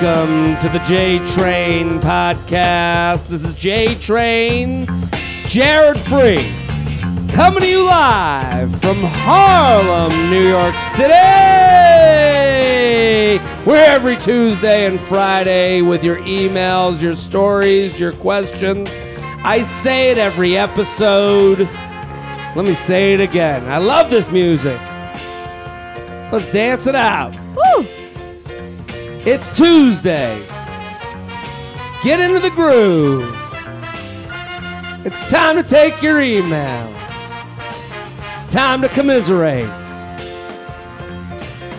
welcome to the J Train podcast. This is J Train, Jared Freid, coming to you live from Harlem, New York City. We're every Tuesday and Friday with your emails, your stories, your questions. I say it every episode. Let me say it again. I love this music. Let's dance it out. It's Tuesday. Get into the groove. It's time to take your emails. It's time to commiserate.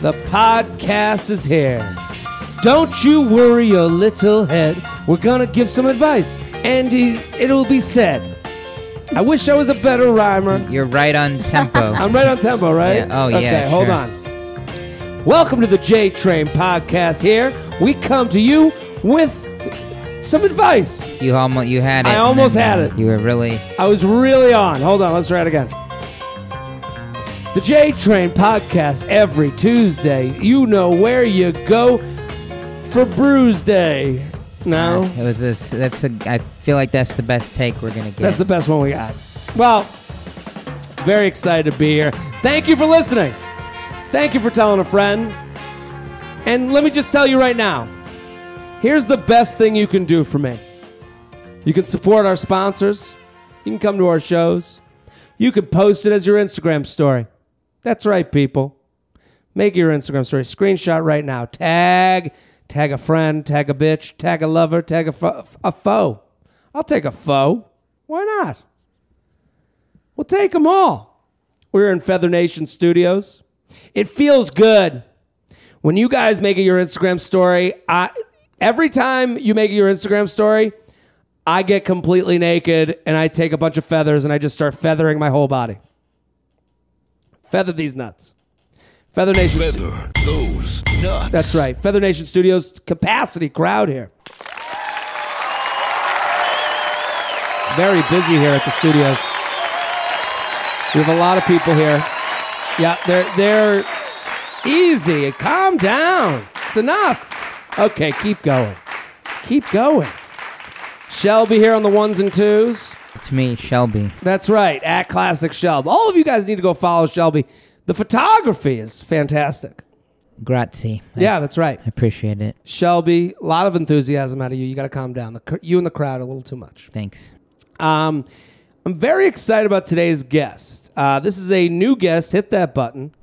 The podcast is here. Don't you worry your little head. We're gonna give some advice, and it'll be said. I wish I was a better rhymer. You're right on tempo. I'm right on tempo, right? Yeah. Oh, yeah, Okay, hold on. Welcome to the J Train podcast. Here we come to you with some advice. you almost you had it. I and almost then, had uh, it. You were really I was really on. Hold on, let's try it again. The J Train podcast every Tuesday. You know where you go for Bruise Day. No, It was this. That's a. I feel like that's the best take we're gonna get. that's the best one we got. Well, very excited to be here. Thank you for listening. Thank you for telling a friend. And let me just tell you right now here's the best thing you can do for me. You can support our sponsors, you can come to our shows, you can post it as your Instagram story. That's right, people. Make your Instagram story. Screenshot right now. Tag, tag a friend, tag a bitch, tag a lover, tag a, fo- a foe. I'll take a foe. Why not? We'll take them all. We're in Feather Nation Studios. It feels good when you guys make it your Instagram story. I every time you make it your Instagram story, I get completely naked and I take a bunch of feathers and I just start feathering my whole body. Feather these nuts. Feather Nation. Feather those nuts. That's right. Feather Nation Studios capacity crowd here. Very busy here at the studios. We have a lot of people here. Yeah, they're they're easy. Calm down. It's enough. Okay, keep going. Keep going. Shelby here on the ones and twos. It's me, Shelby. That's right, at Classic Shelby. All of you guys need to go follow Shelby. The photography is fantastic. Grazie. I- Yeah, that's right. I appreciate it. Shelby, a lot of enthusiasm out of you. You got to calm down. The, you and the crowd a little too much. Thanks. Um, I'm very excited about today's guest. Uh, this is a new guest. Hit that button.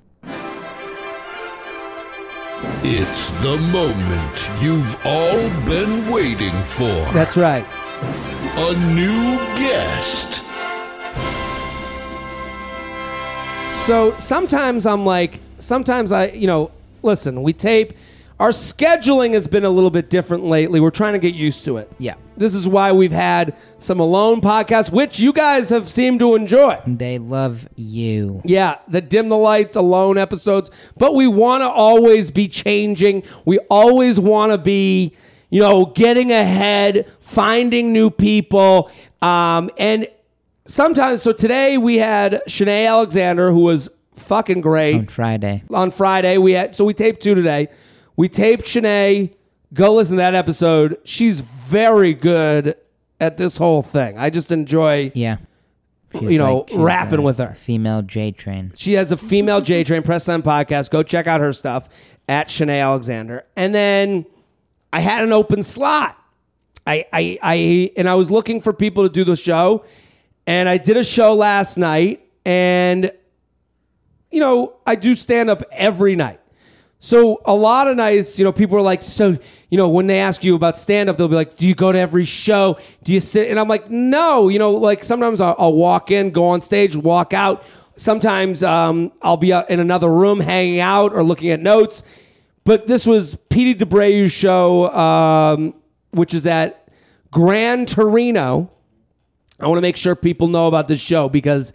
It's the moment you've all been waiting for. That's right. A new guest. So sometimes I'm like, sometimes I, you know, listen, we tape. Our scheduling has been a little bit different lately. We're trying to get used to it. Yeah. This is why we've had some alone podcasts, which you guys have seemed to enjoy. They love you. Yeah, the dim the lights alone episodes. But we want to always be changing. We always want to be, you know, getting ahead, finding new people. Um, and sometimes, so today we had Shanae Alexander, who was fucking great On Friday. on Friday. We had so we taped two today. We taped Shanae. Go listen to that episode. She's very good at this whole thing. I just enjoy. Yeah. She's You know, she's rapping a with her. Female J Train. She has a female J Train Press Time podcast. Go check out her stuff at Shanae Alexander. And then I had an open slot. I, I, I, and I was looking for people to do the show. And I did a show last night. And, you know, I do stand up every night. So a lot of nights, you know, people are like, so, you know, when they ask you about stand up, they'll be like, do you go to every show? Do you sit? And I'm like, no, you know, like sometimes I'll, I'll walk in, go on stage, walk out. Sometimes um, I'll be in another room hanging out or looking at notes. But this was Petey DeBreu's show, um, which is at Grand Torino. I want to make sure people know about this show because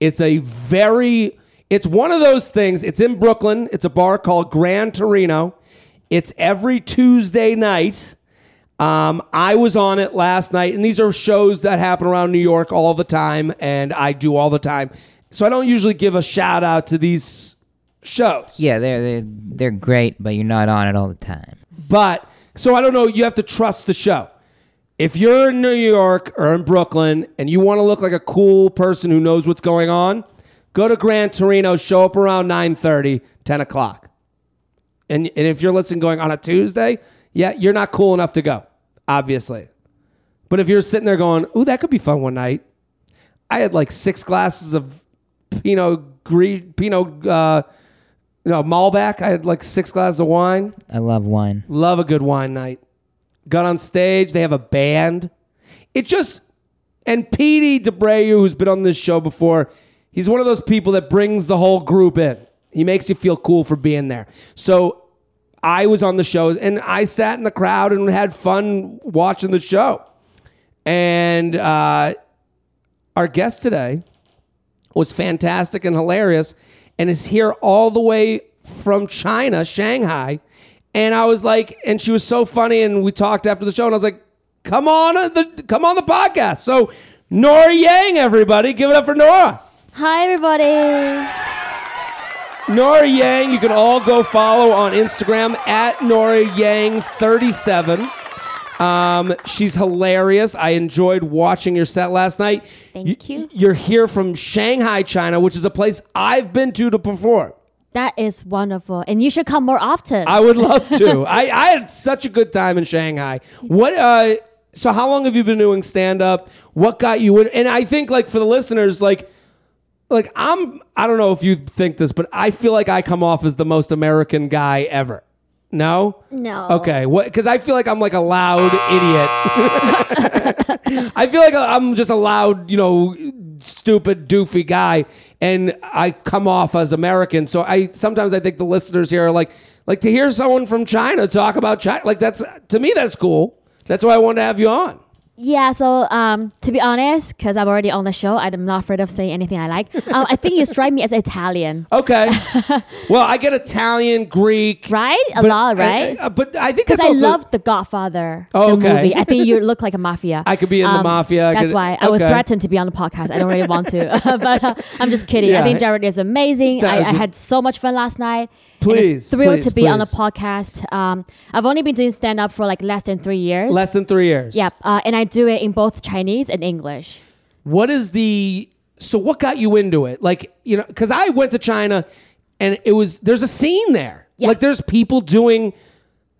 it's a very it's one of those things. It's in Brooklyn. It's a bar called Grand Torino. It's every Tuesday night. Um, I was on it last night, and these are shows that happen around New York all the time, and I do all the time. So I don't usually give a shout out to these shows. Yeah, they're they're they're great, but you're not on it all the time. But so I don't know. You have to trust the show. If you're in New York or in Brooklyn and you want to look like a cool person who knows what's going on, go to Grand Torino. Show up around 9:30, 10 o'clock. And and if you're listening going on a Tuesday, yeah, you're not cool enough to go, obviously. But if you're sitting there going, "Ooh, that could be fun one night," I had like six glasses of Pinot Gris, Pinot, uh, you know, Malbec. I had like six glasses of wine. I love wine. Love a good wine night. Got on stage. They have a band. It just and Petey DeBreu, who's been on this show before, he's one of those people that brings the whole group in. He makes you feel cool for being there. So I was on the show and I sat in the crowd and had fun watching the show. And uh, our guest today was fantastic and hilarious and is here all the way from China, Shanghai. And I was like, and she was so funny, and we talked after the show, and I was like, come on uh, the come on the podcast. So Norah Yang, everybody, give it up for Norah. Hi, everybody. Norah Yang, you can all go follow on Instagram at Norah Yang37. Um, she's hilarious. I enjoyed watching your set last night. Thank you. You're here from Shanghai, China, which is a place I've been to to perform. That is wonderful. And you should come more often. I would love to. I, I had such a good time in Shanghai. What uh so how long have you been doing stand up? What got you in and I think like for the listeners, like like I'm I don't know if you think this, but I feel like I come off as the most American guy ever. No? No. Okay. What cuz I feel like I'm like a loud idiot. I feel like I'm just a loud, you know, stupid doofy guy and I come off as American. So I sometimes I think the listeners here are like like to hear someone from China talk about China like that's to me that's cool. That's why I wanted to have you on. Yeah, so um, to be honest, because I'm already on the show, I'm not afraid of saying anything I like. Um, I think you strike me as Italian, Okay. well, I get Italian, Greek, right? A lot, right? uh, but I think Because I also, love The Godfather, Oh, the okay. movie. I think you look like a mafia. Um, I could be in the mafia. That's why I was threatened to be on the podcast. I don't really want to, but uh, I'm just kidding. Yeah. I think Jared is amazing. I, I had so much fun last night. Please, thrilled please, to be on a podcast. Um, I've only been doing stand up for like less than three years. less than 3 years. Yep, uh, and I do it in both Chinese and English. What is the so what got you into it? Like, you know, cuz I went to China and it was there's a scene there. Yeah. Like there's people doing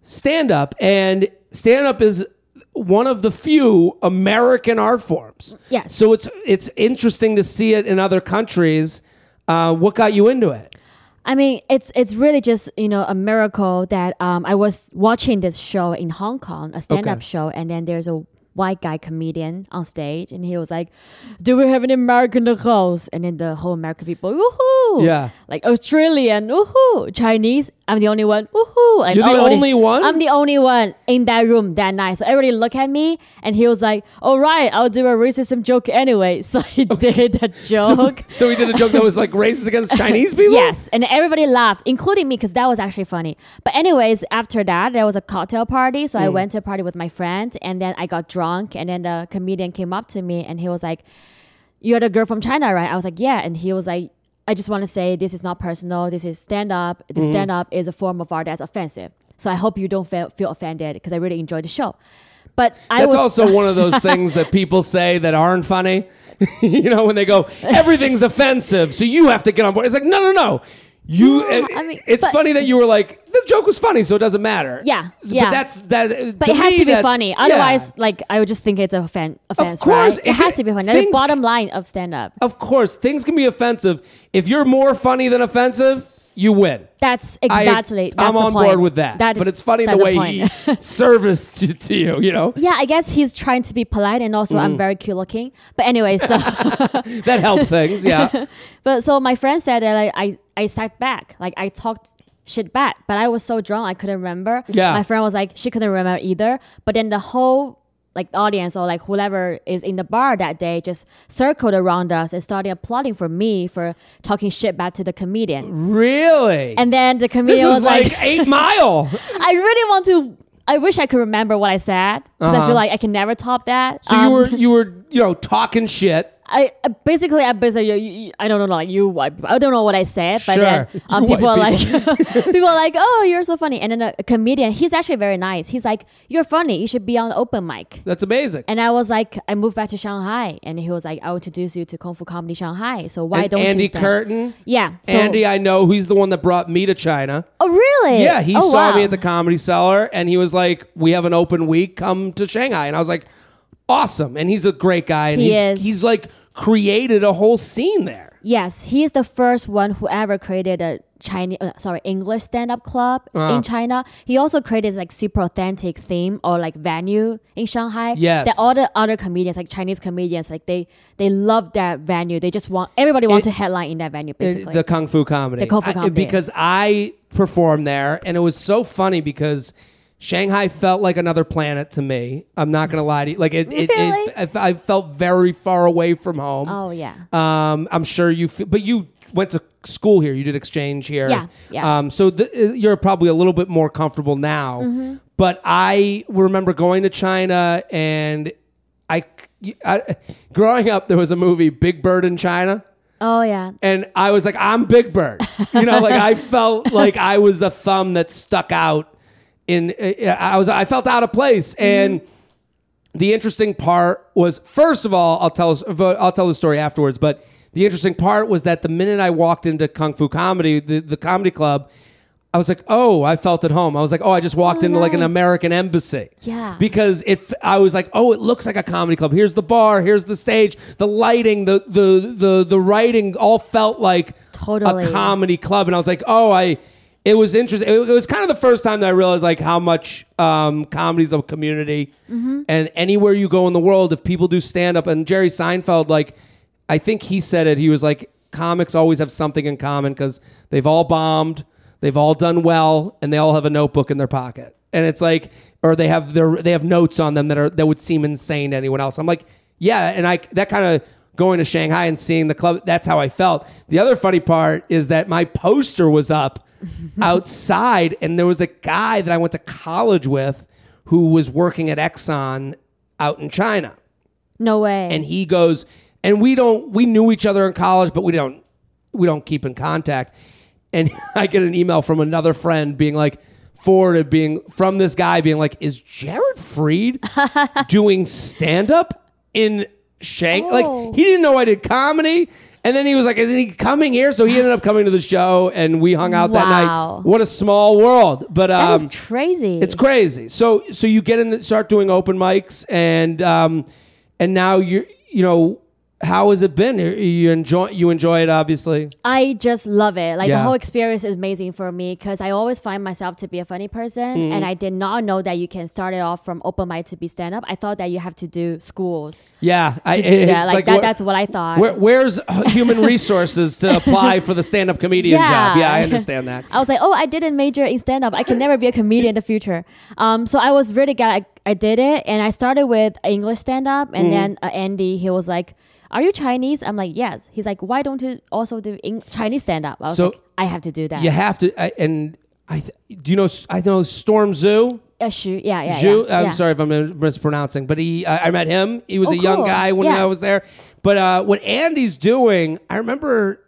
stand up and stand up is one of the few American art forms. Yes. So it's it's interesting to see it in other countries. Uh, what got you into it? I mean, it's it's really just you know a miracle that um, I was watching this show in Hong Kong, a stand up Okay. show, and then there's a white guy comedian on stage, and he was like, "Do we have an American in the host?" And then the whole American people, woohoo! Yeah. like Australian, woohoo! Chinese, I'm the only one, woohoo! Like, You're the everybody- only one? I'm the only one in that room that night. So everybody look at me, and he was like, "All right, I'll do a racism joke anyway." So he did a joke. So he did a joke that was like racist against Chinese people? Yes, and everybody laughed, including me, because that was actually funny. But anyways, after that, there was a cocktail party, so I Mm. went to a party with my friend, and then I got drunk, and then the comedian came up to me, and he was like, "You're the girl from China, right?" I was like, "Yeah," and he was like. I just want to say this is not personal. This is stand up. Mm-hmm. The stand up is a form of art that's offensive. So I hope you don't feel, feel offended because I really enjoyed the show. But I That's was also one of those things that people say that aren't funny. you know, when they go, everything's offensive, so you have to get on board. It's like, no, no, no. You. No, it- I mean, it's but- funny that you were like, the joke was funny, so it doesn't matter. Yeah, yeah. but yeah. that's that. But to it has me, to be funny. yeah. Otherwise, like I would just think it's a offense. offense course, right? It has it- to be funny. That's the bottom line of stand up. of course, things can be offensive. If you're more funny than offensive, you win. That's I- exactly. that's I'm the on board with that. That but it's funny the way he serviced to, to you. You know yeah, I guess he's trying to be polite, and also Mm. I'm very cute looking. But anyway, so that helped things. Yeah. but so my friend said that like, I I sat back, like I talked shit back, but I was so drunk I couldn't remember. Yeah. my friend was like she couldn't remember either. But then the whole like audience or like whoever is in the bar that day just circled around us and started applauding for me for talking shit back to the comedian. really. And then the comedian was like, like, Eight Mile. I really want to. I wish I could remember what I said because I Uh-huh. feel like I can never top that. So you Um, were you were you know talking shit I basically I basically I don't know like you. I don't know what I said, but then um, people are like people are like oh you're so funny, and then a, a comedian he's actually very nice. He's like you're funny. You should be on open mic. That's amazing. And I was like, I moved back to Shanghai, and he was like, I'll introduce you to Kung Fu Comedy Shanghai. So why And don't Andy you stand? Curtain. Yeah, so, Andy, I know he's the one that brought me to China. Oh really? Yeah, he Oh, saw wow. me at the comedy cellar and he was like, We have an open week, come to Shanghai. And I was like, Awesome. And he's a great guy. And He he's, is. he's like created a whole scene there. Yes, he is the first one who ever created a Chinese, uh, sorry, English stand-up club Uh-huh. in China. He also created like super authentic theme or like venue in Shanghai. Yes. that all the other comedians, like Chinese comedians, like they they love that venue. They just want everybody wants It- to headline in that venue, Uh, basically. The Kung Fu comedy. The Kung Fu I- comedy. because I performed there and it was so funny because Shanghai felt like another planet to me. I'm not going to lie to you. Like it, it, Really? it, I I felt very far away from home. oh yeah. Um, I'm sure you, feel, but you went to school here. You did exchange here. Yeah, yeah. Um, so th- you're probably a little bit more comfortable now. Mm-hmm. But I remember going to China, and I, I, growing up, there was a movie Big Bird in China. Oh yeah. And I was like, I'm Big Bird. You know, like I felt like I was the thumb that stuck out. In uh, uh, I was, I felt out of place, mm-hmm. and the interesting part was first of all i'll tell i'll tell the story afterwards but the interesting part was that the minute i walked into kung fu comedy the, the comedy club i was like oh i felt at home. I was like oh i just walked Oh, into like an american embassy. Yeah. because if i was like oh it looks like a comedy club. Here's the bar. Here's the stage. The lighting the the the, the writing all felt like Totally. a comedy club. And i was like oh i it was interesting. It, was kind of the first time that I realized like how much um, comedy's a community, Mm-hmm. and anywhere you go in the world, if people do stand up, and Jerry Seinfeld, like I think he said it, he was like, comics always have something in common because they've all bombed, they've all done well, and they all have a notebook in their pocket, and it's like, or they have their they have notes on them that are that would seem insane to anyone else. I'm like, yeah, and I that kind of going to Shanghai and seeing the club, that's how I felt. The other funny part is that my poster was up outside, and there was a guy that I went to college with who was working at Exxon out in China. No way. And he goes, and we don't, we knew each other in college, but we don't, we don't keep in contact. And I get an email from another friend being like, forwarded being from this guy being like, is Jared Freid doing stand up in Shank? Oh. Like, he didn't know I did comedy. And then he was like, "Isn't he coming here?" So he ended up coming to the show, and we hung out that Wow. night. What a small world! But that um, is crazy. it's crazy. So so you get in, and start doing open mics, and um, and now you're you know how has it been? You enjoy you enjoy it, obviously. I just love it. Like Yeah. the whole experience is amazing for me because I always find myself to be a funny person, Mm-hmm. and I did not know that you can start it off from open mic to be stand up. I thought that you have to do schools Yeah, I do that. it's Like, that. that's what I thought. Where, where's human resources to apply for the stand-up comedian Yeah. job? Yeah, I understand that. I was like, oh, I didn't major in stand up. I can never be a comedian in the future. Um, so I was really glad I, did it. And I started with English stand up. And then uh, Andy, he was like, are you Chinese? I'm like, yes. He's like, why don't you also do Eng- Chinese stand up? I was So- like, I have to do that. You have to, I, and I th- do you know? I know Storm Zoo. Uh, yeah, yeah, Zhu, yeah. I'm yeah. sorry if I'm mispronouncing, but he, I I met him. He was Oh, a young cool. guy when Yeah. I was there. But uh, what Andy's doing, I remember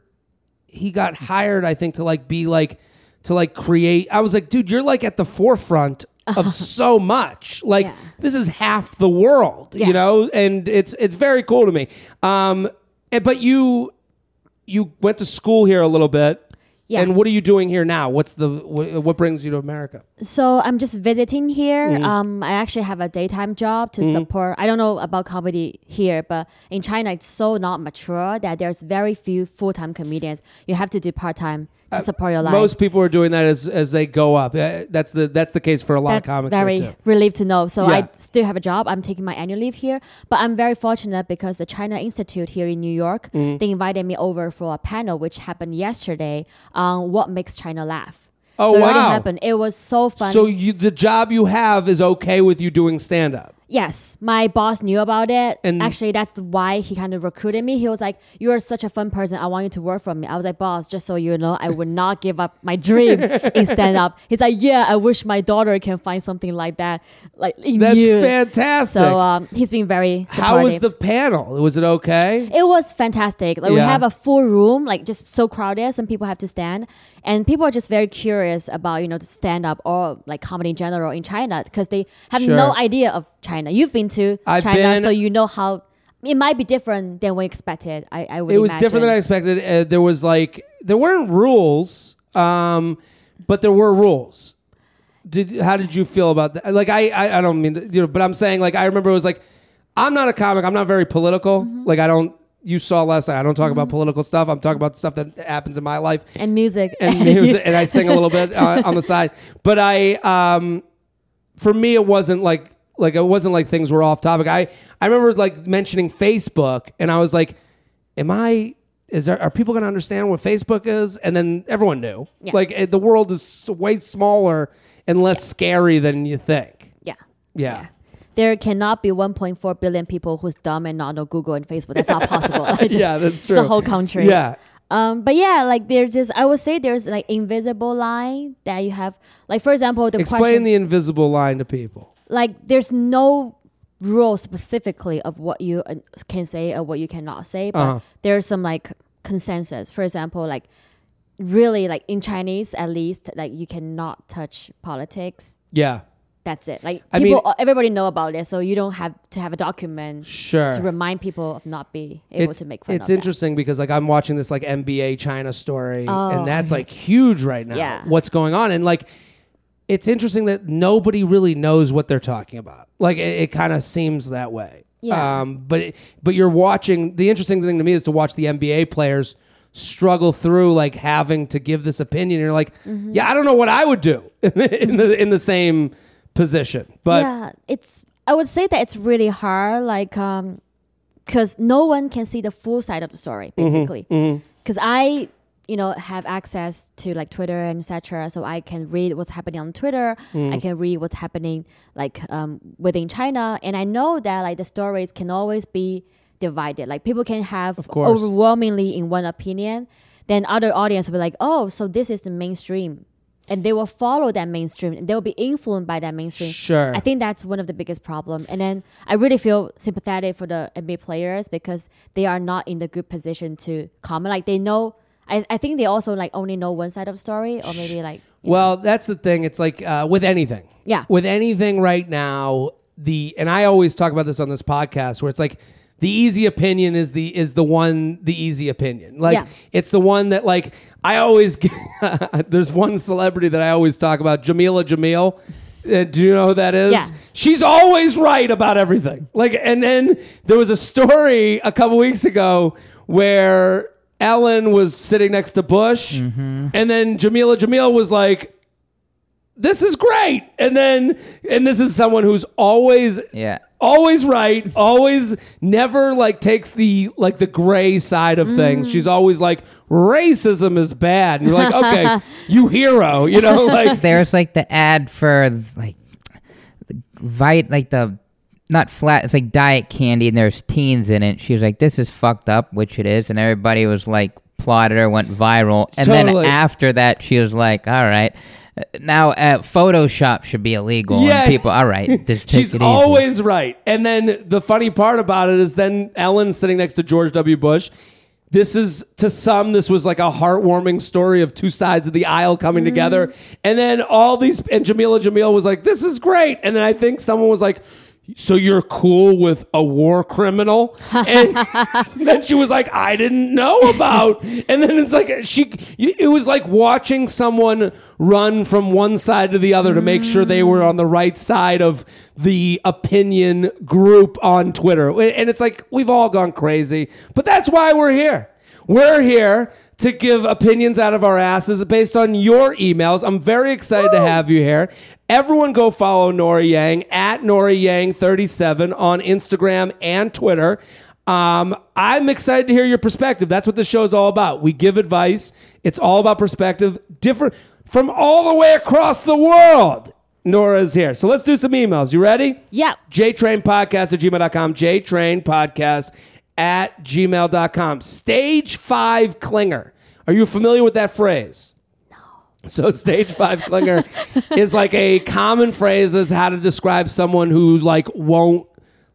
he got hired, I think, to like be like to like create. I was like, dude, you're like at the forefront of so much. Like Yeah. this is half the world, Yeah. you know, and it's it's very cool to me. Um, and, but you you went to school here a little bit. Yeah. And what are you doing here now? What's the what, what brings you to America? So I'm just visiting here. Mm-hmm. Um, I actually have a daytime job to support. I don't know about comedy here, but in China it's so not mature that there's very few full time comedians. You have to do part time to support your life. Uh, Most people are doing that as as they go up. Uh, That's the that's the case for a lot That's of comics. very here too. relieved to know. So Yeah. I still have a job. I'm taking my annual leave here, but I'm very fortunate because the China Institute here in New York Mm-hmm. they invited me over for a panel which happened yesterday on what makes China laugh. Oh, so it wow. happened. It was so fun. So you, the job you have is okay with you doing stand up. Yes, my boss knew about it. And- actually, that's why he kind of recruited me. He was like, "You are such a fun person. I want you to work for me." I was like, "Boss, just so you know, I would not give up my dream in stand up." He's like, "Yeah, I wish my daughter can find something like that, like in That's you." fantastic. So um, he's been very supportive. How was the panel? Was it okay? It was fantastic. Like we have a full room, like just so crowded, some people have to stand, and people are just very curious about you know the stand up or like comedy in general in China because they have Sure. no idea of China. You've been to I've China, been- so you know how it might be different than we expected. I, I would. it was different than I expected. Uh, there was like there weren't rules, um, but there were rules. Did how did you feel about that? Like I, I I don't mean to- you know, but I'm saying like I remember it was like I'm not a comic. I'm not very political. Mm-hmm. Like I don't. You saw last night. I don't talk about political stuff. I'm talking about stuff that happens in my life and music and music, and I sing a little bit uh, on the side. But I, um, for me, it wasn't like like it wasn't like things were off topic. I I remember like mentioning Facebook, and I was like, "Am I? Is there? Are people going to understand what Facebook is?" And then everyone knew. Yeah. Like it, the world is way smaller and less scary than you think. yeah. Yeah. There cannot be 1.4 billion people who's dumb and not know Google and Facebook. That's not possible. Just- Yeah, that's true. A whole country. Yeah. Um, but yeah, like there's just I would say there's like invisible line that you have. Like for example, the Explain question, the invisible line to people. Like there's no rule specifically of what you uh, can say or what you cannot say, but Uh-huh. there's some like consensus. For example, like really like in Chinese at least, like you cannot touch politics. Yeah. That's it. Like I people, mean- everybody know about it, so you don't have to have a document Sure. to remind people of not be able it's, to make fun it's of that. interesting because like I'm watching this like NBA China story Oh, and that's like huge right now. Yeah. What's going on and like it's interesting that nobody really knows what they're talking about. Like it, it kind of seems that way. Yeah. Um, but it- but you're watching. The interesting thing to me is to watch the NBA players struggle through like having to give this opinion. You're like, Mm-hmm. yeah, I don't know what I would do in the in the same position. But yeah, it's. I would say that it's really hard, like, um, because no one can see the full side of the story, Mm-hmm, basically. Because I, you know, have access to like Twitter and etc., so I can read what's happening on Twitter. Mm. I can read what's happening like um, within China, and I know that like the stories can always be divided. Like people can have overwhelmingly in one opinion, then other audience will be like, oh, so this is the mainstream. And they will follow that mainstream and they'll be influenced by that mainstream. Sure. I think that's one of the biggest problem. And then I really feel sympathetic for the NBA players because they are not in the good position to comment. Like they know, I, I think they also like only know one side of story or maybe like, you know. Well, that's the thing. It's like uh, with anything. Yeah. With anything right now, the and I always talk about this on this podcast where it's like the easy opinion is the is the one the easy opinion. Like Yeah. it's the one that like I always there's one celebrity that I always talk about, Jameela Jamil. Uh, do you know who that is? Yeah. She's always right about everything. Like, and then there was a story a couple weeks ago where Ellen was sitting next to Bush, mm-hmm. and then Jameela Jamil was like, "This is great," and then, and this is someone who's always Yeah. always right, always never like takes the like the gray side of things. Mm. She's always like racism is bad. And you're like, okay, you hero, you know, like There's like the ad for like the vite like the not flat it's like diet candy and there's teens in it. She was like, This is fucked up, which it is, and everybody was like plotted her, went viral. And Totally. then after that she was like, All right. uh, Now uh, Photoshop should be illegal. Yeah. And people, all right, just take She's it easy. always right. And then the funny part about it is then Ellen sitting next to George W. Bush. This is to some, this was like a heartwarming story of two sides of the aisle coming Mm. together. And then all these, and Jameela Jamil was like, this is great. And then I think someone was like, so you're cool with a war criminal? And then she was like, I didn't know about. And then it's like, she, it was like watching someone run from one side to the other to make sure they were on the right side of the opinion group on Twitter. And it's like, we've all gone crazy, but that's why we're here. We're here to give opinions out of our asses based on your emails. I'm very excited to have you here. Everyone go follow Norah Yang at Norah Yang 37 on Instagram and Twitter. Um, I'm excited to hear your perspective. That's what this show is all about. We give advice. It's all about perspective, different from all the way across the world. Norah's here. So let's do some emails. You ready? Yeah. JTrainPodcast at gmail.com. JTrainPodcast at gmail.com. Stage five clinger. Are you familiar with that phrase? No. So stage five clinger is like a common phrase as how to describe someone who like won't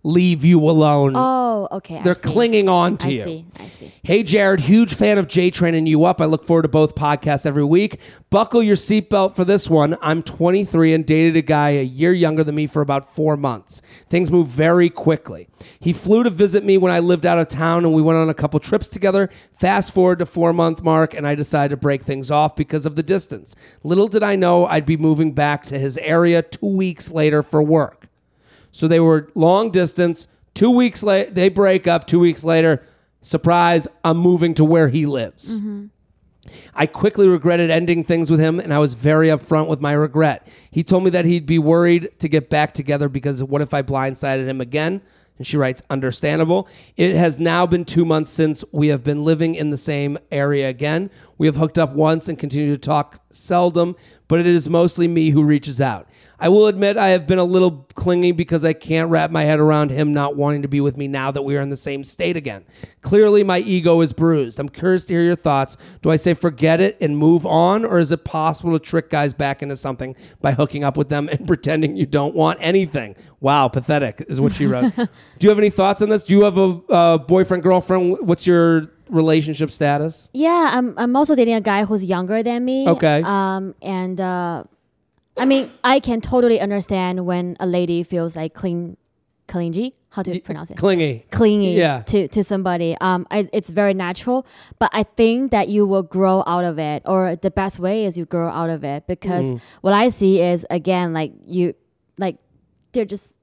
leave you alone. Oh, okay. They're clinging on to you. I you. see. I see. Hey, Jared, huge fan of J Training You Up. I look forward to both podcasts every week. Buckle your seatbelt for this one. I'm 23 and dated a guy a year younger than me for about four months. Things move very quickly. He flew to visit me when I lived out of town and we went on a couple trips together. Fast forward to four month mark and I decided to break things off because of the distance. Little did I know I'd be moving back to his area two weeks later for work. So they were long distance. Two weeks later, they break up. Two weeks later, surprise, I'm moving to where he lives. I quickly regretted ending things with him, and I was very upfront with my regret. He told me that he'd be worried to get back together because what if I blindsided him again? And she writes, understandable. It has now been two months since we have been living in the same area again. We have hooked up once and continue to talk seldom, but it is mostly me who reaches out. I will admit I have been a little clingy because I can't wrap my head around him not wanting to be with me now that we are in the same state again. Clearly, my ego is bruised. I'm curious to hear your thoughts. Do I say forget it and move on, or is it possible to trick guys back into something by hooking up with them and pretending you don't want anything? Wow, pathetic is what she wrote. Do you have any thoughts on this? Do you have a uh, boyfriend, girlfriend? What's your relationship status? Yeah, I'm I'm also dating a guy who's younger than me. Okay. Um, and uh, I mean, I can totally understand when a lady feels like cling, clingy. How do to pronounce it? Clingy. clingy Yeah. to, to somebody. Um, I, it's very natural, but I think that you will grow out of it, or the best way is you grow out of it because Mm. what I see is again like you, like they're just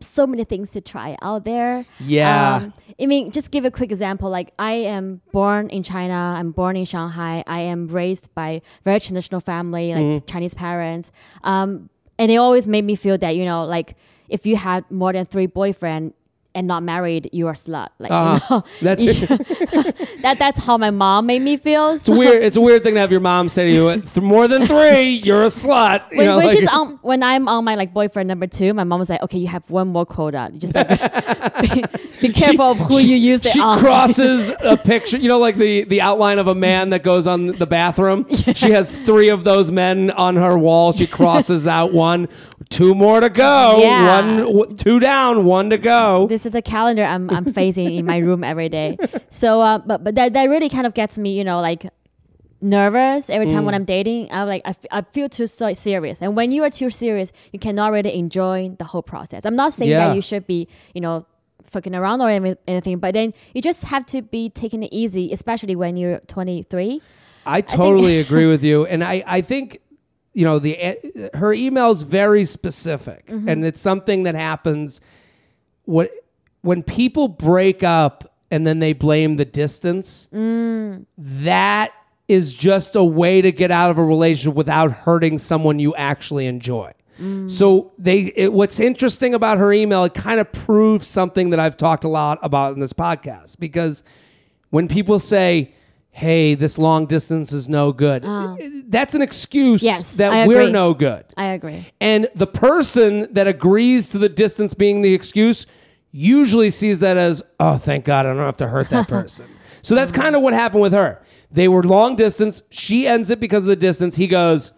so many things to try out there. Yeah. Um, I mean, just give a quick example. Like I am born in China. I'm born in Shanghai. I am raised by very traditional family, like Mm-hmm. Chinese parents. Um, and it always made me feel that you know, like if you had more than three boyfriend and not married, you are a slut. Like Uh-huh. you know, That's you should- that. That's how my mom made me feel. It's weird. It's a weird thing to have your mom say to you, "Th- "More than three, you're a slut." You When, know, when like- she's on, when I'm on my like boyfriend number two, my mom was like, "Okay, you have one more quota. You Just like be, be careful of who she- you use it She on." crosses a picture, you know, like the the outline of a man that goes on the bathroom. She has three of those men on her wall. She crosses out one, two more to go. Yeah. One, two down, one to go. this is the calendar I'm I'm facing in my room every day. So, uh, but but that that really kind of gets me, you know, like nervous every time when I'm dating. I'm like I, f- I feel too so serious, and when you are too serious, you cannot really enjoy the whole process. I'm not saying Yeah. that you should be, you know. Fucking around or anything, but then you just have to be taking it easy, especially when you're 23. I totally agree with you, and I I think you know the her email is very specific, Mm-hmm. and it's something that happens what when people break up and then they blame the distance. Mm. That is just a way to get out of a relationship without hurting someone you actually enjoy. Mm. So they, it, what's interesting about her email, it kind of proves something that I've talked a lot about in this podcast because when people say, "Hey, this long distance is no good," that's an excuse. Yes, that we're no good. I agree. And the person that agrees to the distance being the excuse usually sees that as, "Oh, thank God, I don't have to hurt that person." so that's kind of what happened with her. They were long distance. She ends it because of the distance. He goes,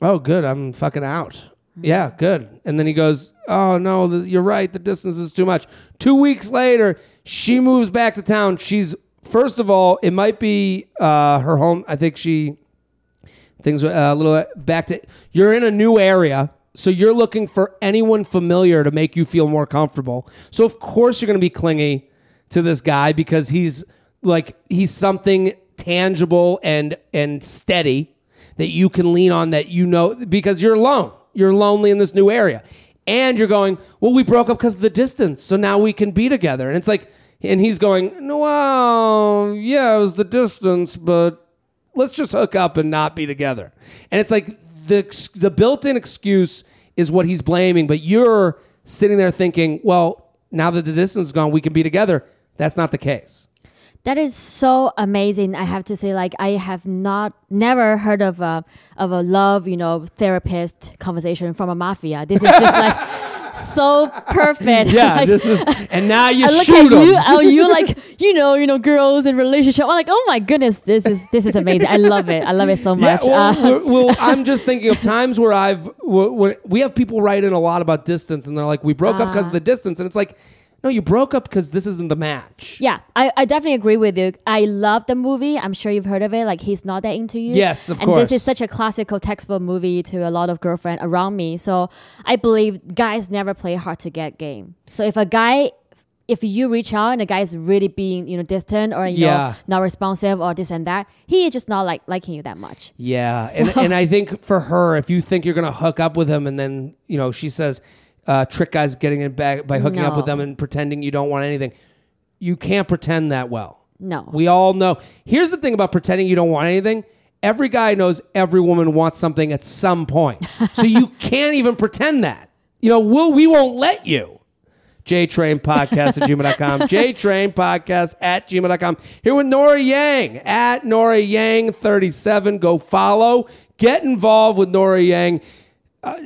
"Oh, good, I'm fucking out." Yeah, good. And then he goes, "Oh no, you're right. The distance is too much." Two weeks later, she moves back to town. She's first of all, it might be uh, her home. I think she things uh, a little back to. You're in a new area, so you're looking for anyone familiar to make you feel more comfortable. So of course you're going to be clingy to this guy because he's like he's something tangible and and steady that you can lean on that you know because you're alone. You're lonely in this new area. And you're going, well, we broke up because of the distance, so now we can be together. And it's like, and he's going, no, well, yeah, it was the distance, but let's just hook up and not be together. And it's like the the built-in excuse is what he's blaming, but you're sitting there thinking, well, now that the distance is gone, we can be together. That's not the case. That is so amazing. I have to say, like I have not never heard of a of a love, you know, therapist conversation from a mafia. This is just like so perfect. Yeah, Like, this is, and now you I look shoot at you, oh, you like you know, you know, girls in relationship. I'm like, oh my goodness, this is this is amazing. I love it. I love it so Yeah, much. well, Uh, well, I'm just thinking of times where I've wh- when we have people write in a lot about distance, and they're like, "We broke up because of Ah. the distance," and it's like, no, you broke up because this isn't the match. yeah, I, I definitely agree with you. I love the movie. I'm sure you've heard of it. Like he's not that into you. Yes, of and course. this is such a classical textbook movie to a lot of girlfriend around me. So I believe guys never play hard to get game. So if a guy if you reach out and the guy is really being, you know, distant or you Yeah. know, not responsive or this and that, he is just not like liking you that much. Yeah, and, and I think for her, if you think you're gonna hook up with him, and then you know she says, uh, "Trick guys getting it back by hooking up with them and pretending you don't want anything," you can't pretend that well. No. We all know. Here's the thing about pretending you don't want anything. Every guy knows every woman wants something at some point, so you can't even pretend that. You know, we'll, we won't let you. JTrain Podcast at gmail.com. JTrain Podcast at gmail.com. Here with Norah Yang at Norah Yang 37. Go follow. Get involved with Norah Yang. Uh,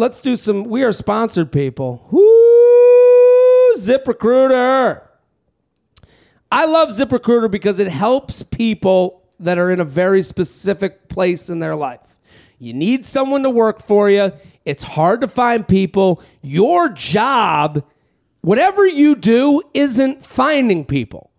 let's do some. We are sponsored people. Whoo! ZipRecruiter. I love ZipRecruiter because it helps people that are in a very specific place in their life. You need someone to work for you. It's hard to find people. Your job, whatever you do, isn't finding people.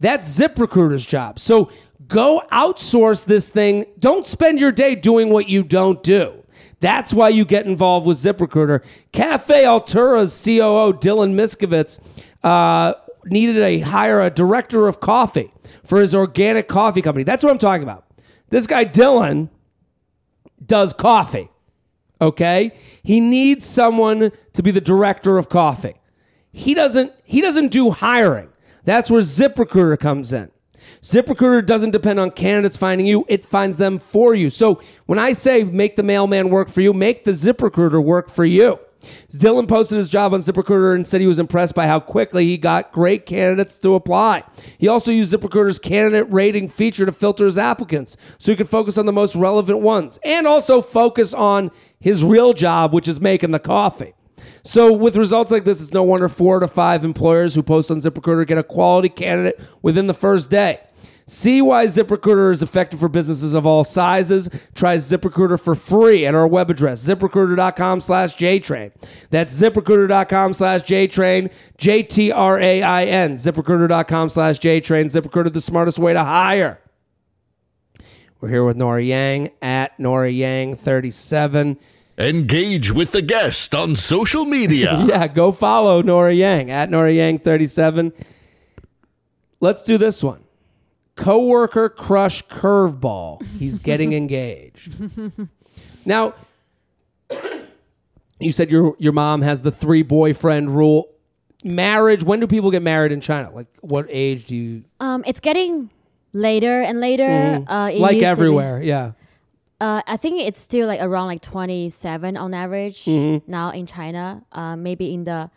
That's ZipRecruiter's job. So go outsource this thing. Don't spend your day doing what you don't do. That's why you get involved with ZipRecruiter. Cafe Altura's COO, Dylan Miskovitz, uh, needed a hire a director of coffee for his organic coffee company. That's what I'm talking about. This guy, Dylan, does coffee. Okay? He needs someone to be the director of coffee. He doesn't he doesn't do hiring. That's where ZipRecruiter comes in. ZipRecruiter doesn't depend on candidates finding you, it finds them for you. So when I say make the mailman work for you, make the ZipRecruiter work for you. Dylan posted his job on ZipRecruiter and said he was impressed by how quickly he got great candidates to apply. He also used ZipRecruiter's candidate rating feature to filter his applicants so he could focus on the most relevant ones and also focus on his real job, which is making the coffee. So, with results like this, it's no wonder four to five employers who post on ZipRecruiter get a quality candidate within the first day. See why ZipRecruiter is effective for businesses of all sizes. Try ZipRecruiter for free at our web address, ziprecruiter.com slash JTrain. That's ziprecruiter.com slash JTrain, J T R A I N. ZipRecruiter.com slash JTrain. ZipRecruiter, the smartest way to hire. We're here with Norah Yang at Norah Yang37. Engage with the guest on social media. Yeah, go follow Norah Yang at Norah Yang37. Let's do this one. Coworker crush curveball. He's getting engaged. now, you said your your mom has the three boyfriend rule. Marriage. When do people get married in China? Like, what age do you Um, it's getting later and later. Uh, like used be- everywhere? Yeah. Uh, I think it's still like around like 27 on average Mm-hmm. now in China. Uh, maybe in the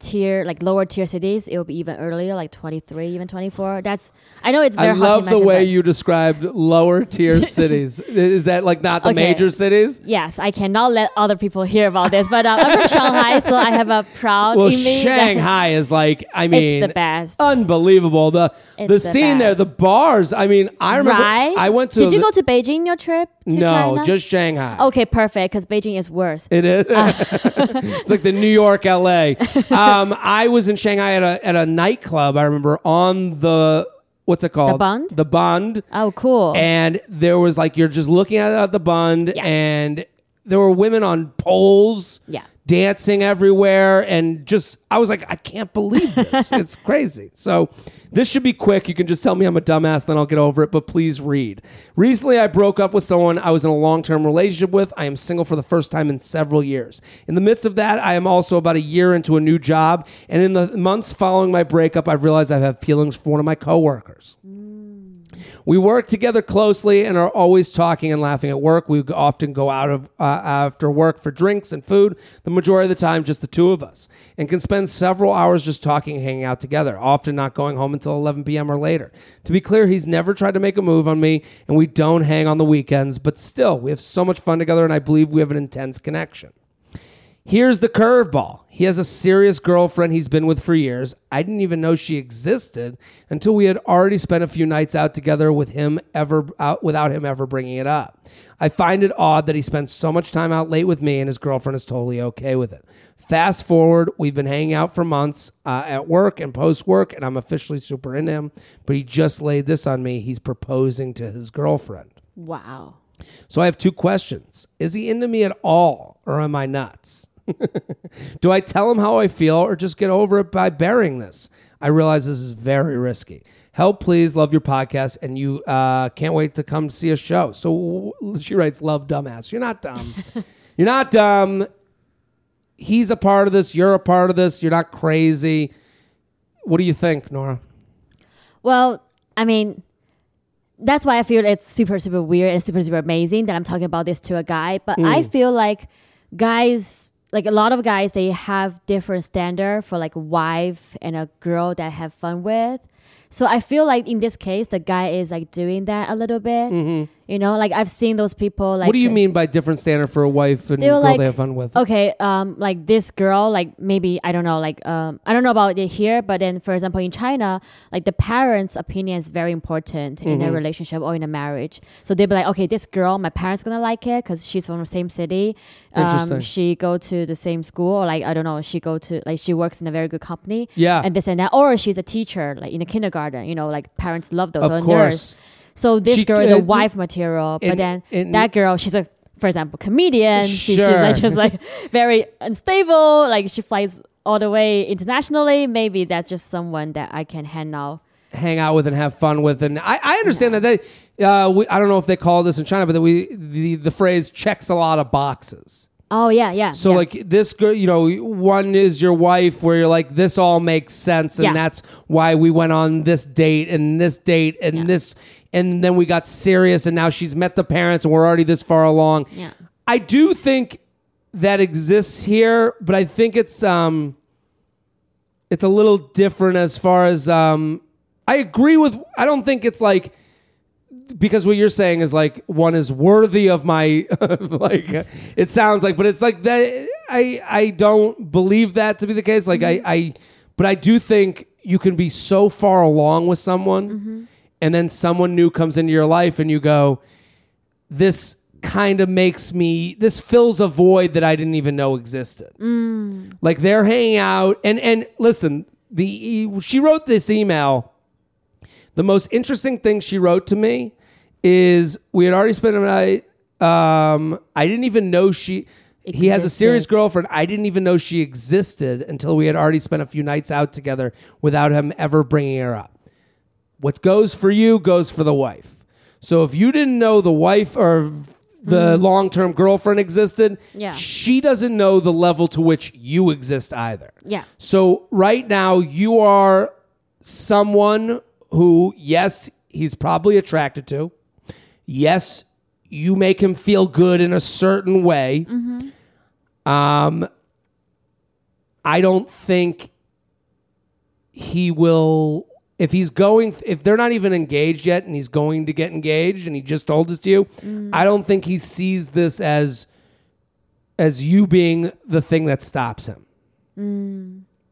tier like lower tier cities, it'll be even earlier, like 23, even 24. That's I know it's very I love the way you described lower tier cities. Is that like not the Okay. major cities? Yes, I cannot let other people hear about this, but uh, I'm from Shanghai, so I have a proud Well, image. Shanghai is like, I mean, it's the best. unbelievable. The It's the the scene there, the bars. I mean, I remember right? I went to Did you go to Beijing your trip to no, China? just Shanghai. Okay, perfect, because Beijing is worse. It is. Ah. it's like the New York, LA. Um, I was in Shanghai at a at a nightclub. I remember on the what's it called? The Bund? The Bund. Oh, cool. And there was like you're just looking at, at the Bund, Yeah. and there were women on poles. Yeah. Dancing everywhere and just I was like I can't believe this. it's crazy. So this should be quick. You can just tell me I'm a dumbass then I'll get over it, but please read. Recently I broke up with someone I was in a long-term relationship with. I am single for the first time in several years. In the midst of that, I am also about a year into a new job and in the months following my breakup, I've realized I have feelings for one of my coworkers. We work together closely and are always talking and laughing at work. We often go out of uh, after work for drinks and food. The majority of the time, just the two of us, and can spend several hours just talking and hanging out together. Often not going home until 11 p.m. or later. To be clear, he's never tried to make a move on me, and we don't hang on the weekends. But still, we have so much fun together, and I believe we have an intense connection. Here's the curveball. He has a serious girlfriend he's been with for years. I didn't even know she existed until we had already spent a few nights out together with him ever out without him ever bringing it up. I find it odd that he spends so much time out late with me and his girlfriend is totally okay with it. Fast forward, we've been hanging out for months uh, at work and post work, and I'm officially super into him. But he just laid this on me. He's proposing to his girlfriend. Wow. So I have two questions. Is he into me at all, or am I nuts? Do I tell him how I feel, or just get over it by bearing this? I realize this is very risky. Help, please. Love your podcast, and you uh, can't wait to come see a show. So she writes, "Love dumbass. You're not dumb. You're not dumb. He's a part of this. You're a part of this. You're not crazy. What do you think, Norah? Well, I mean, that's why I feel it's super, super weird and super, super amazing that I'm talking about this to a guy. But I feel like guys, like a lot of guys, they have different standard for like wife and a girl that have fun with. So I feel like in this case, the guy is like doing that a little bit. Mm-hmm. You know, like I've seen those people. Like, what do you mean by different standard for a wife and girl like, they have fun with? okay, um, like this girl, like maybe I don't know, like um, I don't know about it here, but then for example in China, like the parents' opinion is very important in Mm-hmm. a relationship or in a marriage. So they'd be like, okay, this girl, my parents gonna like it because she's from the same city. Um, she go to the same school, or like I don't know, she go to like she works in a very good company. Yeah. and this and that, or she's a teacher, like in a kindergarten. You know, like parents love those. Of or course. nurse. So this She- girl is uh, a wife material, but then and- that girl, she's a, for example, comedian. She, she's like just like very unstable. Like she flies all the way internationally. Maybe that's just someone that I can handle. hang out with and have fun with. And I, I understand that they, uh, we, I don't know if they call this in China, but that we the the phrase checks a lot of boxes. Oh yeah, yeah. So yeah. like this girl, you know, one is your wife, where you're like, this all makes sense, and Yeah. that's why we went on this date and this date and Yeah. this, and then we got serious, and now she's met the parents, and we're already this far along. Yeah. I do think that exists here, but I think it's um, it's a little different as far as um, I agree with. I don't think it's like because what you're saying is like one is worthy of my like it sounds like but it's like that i i don't believe that to be the case like i i but i do think you can be so far along with someone and then someone new comes into your life and you go this kind of makes me this fills a void that i didn't even know existed like they're hanging out and and listen the she wrote this email the most interesting thing she wrote to me is we had already spent a night. Um, I didn't even know she. He has a serious girlfriend. I didn't even know she existed until we had already spent a few nights out together without him ever bringing her up. What goes for you goes for the wife. So if you didn't know the wife or the long-term girlfriend existed, Yeah. she doesn't know the level to which you exist either. Yeah. So right now you are someone who, yes, he's probably attracted to. Yes, you make him feel good in a certain way. Um, I don't think he will. If he's going, if they're not even engaged yet, and he's going to get engaged, and he just told this to you, I don't think he sees this as as you being the thing that stops him.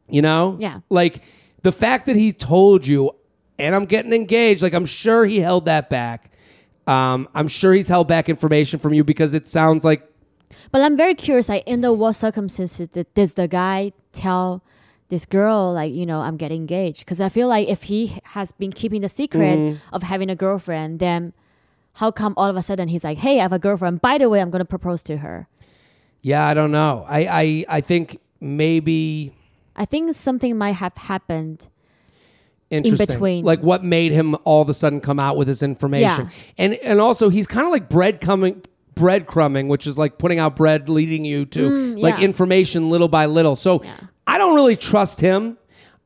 You know? Yeah. Like the fact that he told you, and I'm getting engaged, like I'm sure he held that back. Um, I'm sure he's held back information from you because it sounds like But I'm very curious, like, in the what circumstances did, does the guy tell this girl, like, you know, I'm getting engaged? Because I feel like if he has been keeping the secret Mm-hmm. of having a girlfriend, then how come all of a sudden he's like, hey, I have a girlfriend. By the way, I'm going to propose to her. Yeah, I don't know. I I, I think maybe I think something might have happened. interesting. between. Like what made him all of a sudden come out with this information. Yeah. And and also he's kind of like bread coming breadcrumbing, which is like putting out bread leading you to like Mm, yeah. information little by little. So I don't really trust him.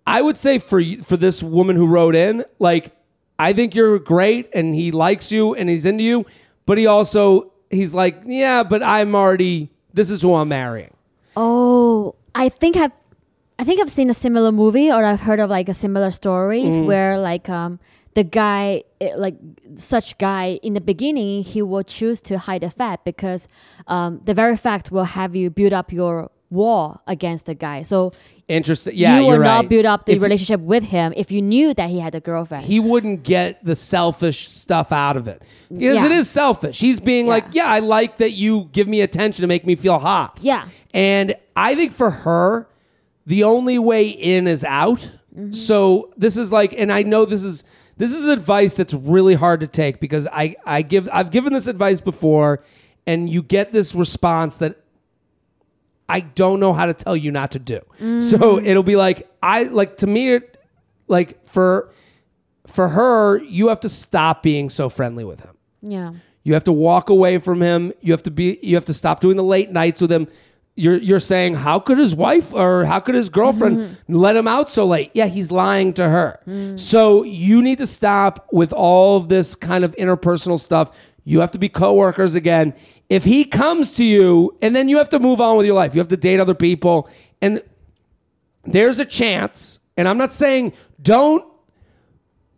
I would say for for this woman who wrote in, like I think you're great and he likes you and he's into you, but he also he's like, yeah, but I'm already this is who I'm marrying. Oh, I think I've I think I've seen a similar movie or I've heard of like a similar stories Mm-hmm. where like um the guy eh, like such guy in the beginning he will choose to hide the fact because um the very fact will have you build up your wall against the guy. So Interesting. Yeah, you will you're not right. build up the If relationship with him if you knew that he had a girlfriend. he wouldn't get the selfish stuff out of it because Yeah. it is selfish. He's being like, Yeah. yeah, I like that you give me attention to make me feel hot. Yeah. and I think for her, the only way in is out. So this is like, and I know this is this is advice that's really hard to take because I I give I've given this advice before, and you get this response that I don't know how to tell you not to do. So mm. it'll be like I like to me it like for for her you have to stop being so friendly with him. yeah. You have to walk away from him. You have to be you have to stop doing the late nights with him. You're you're saying how could his wife or how could his girlfriend mm-hmm. let him out so late? Yeah, he's lying to her. Mm. So you need to stop with all of this kind of interpersonal stuff. You have to be coworkers again. If he comes to you and then you have to move on with your life. You have to date other people and there's a chance and I'm not saying don't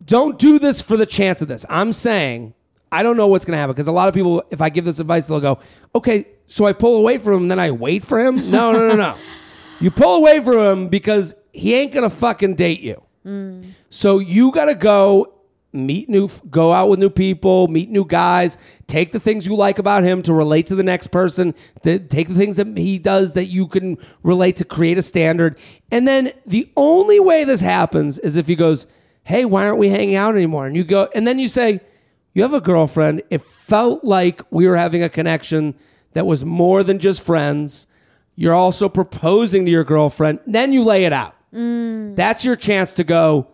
don't do this for the chance of this. I'm saying I don't know what's going to happen because a lot of people, if I give this advice, they'll go, okay, so I pull away from him, then I wait for him. No, no, no, no. you pull away from him because he ain't going to fucking date you. Mm. So you got to go meet new, go out with new people, meet new guys, take the things you like about him to relate to the next person, th- take the things that he does that you can relate to create a standard. And then the only way this happens is if he goes, Hey, why aren't we hanging out anymore? And you go, and then you say, You have a girlfriend. It felt like we were having a connection that was more than just friends. You're also proposing to your girlfriend. Then you lay it out. Mm. That's your chance to go,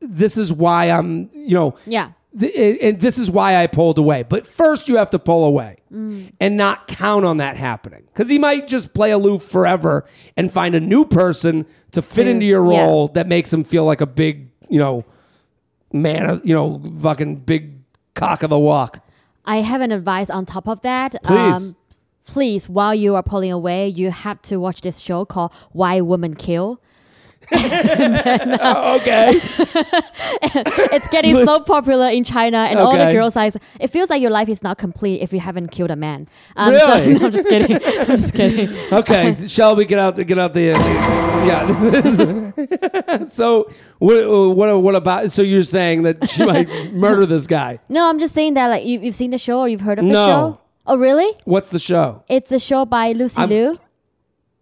this is why I'm, you know, Yeah. th- and this is why I pulled away. But first, you have to pull away mm. and not count on that happening because he might just play aloof forever and find a new person to fit To- into your yeah. role that makes him feel like a big, you know, man, of- you know, fucking big cock of the walk. I have an advice on top of that. Um, Please. please, while you are pulling away, you have to watch this show called Why Women Kill. okay. It's getting so popular in China, and all the girls are. It feels like your life is not complete if you haven't killed a man. Um, Really? So, no, I'm just kidding. I'm just kidding. Okay, Shelby, get out the get out the uh, yeah. so what, what what about? So you're saying that she might murder this guy? No, I'm just saying that like you, you've seen the show or you've heard of the No. show. Oh, really? What's the show? It's a show by Lucy I'm- Liu.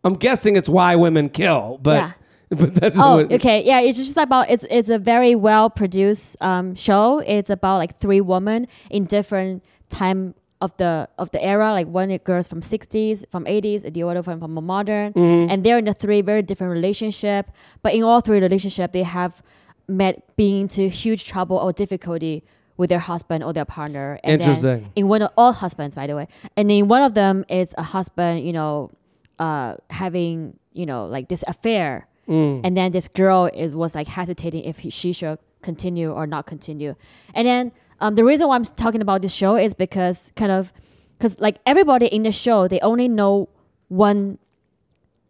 I'm guessing it's why women kill, but Yeah. but that's Oh, okay. Yeah, it's just about it's it's a very well produced um, show. It's about like three women in different time of the of the era. Like one girls from sixties, from eighties, and the other one from modern, Mm-hmm. and they're in a three very different relationship. But in all three relationship, they have met being into huge trouble or difficulty with their husband or their partner. And Interesting. in one of all husbands, by the way, and in one of them is a husband, you know, uh, having you know like this affair, Mm. and then this girl is was like hesitating if he, she should continue or not continue, and then um, the reason why I'm talking about this show is because kind of because like everybody in the show they only know one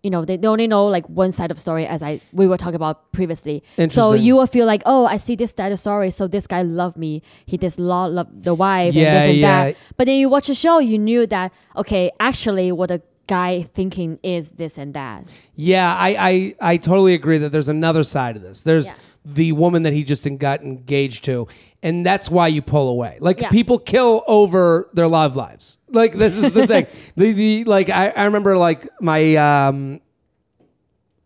you know they, they only know like one side of story as i we were talking about previously. So you will feel like oh i see this side of story so this guy loved me. He lot love the wife Yeah, and this and yeah. that but then you watch the show you knew that okay actually what the guy thinking is this and that yeah, I, I I totally agree that there's another side of this. There's Yeah. the woman that he just got engaged to, and that's why you pull away. Like Yeah. people kill over their love lives. Like this is the thing. The the like I, I remember like my um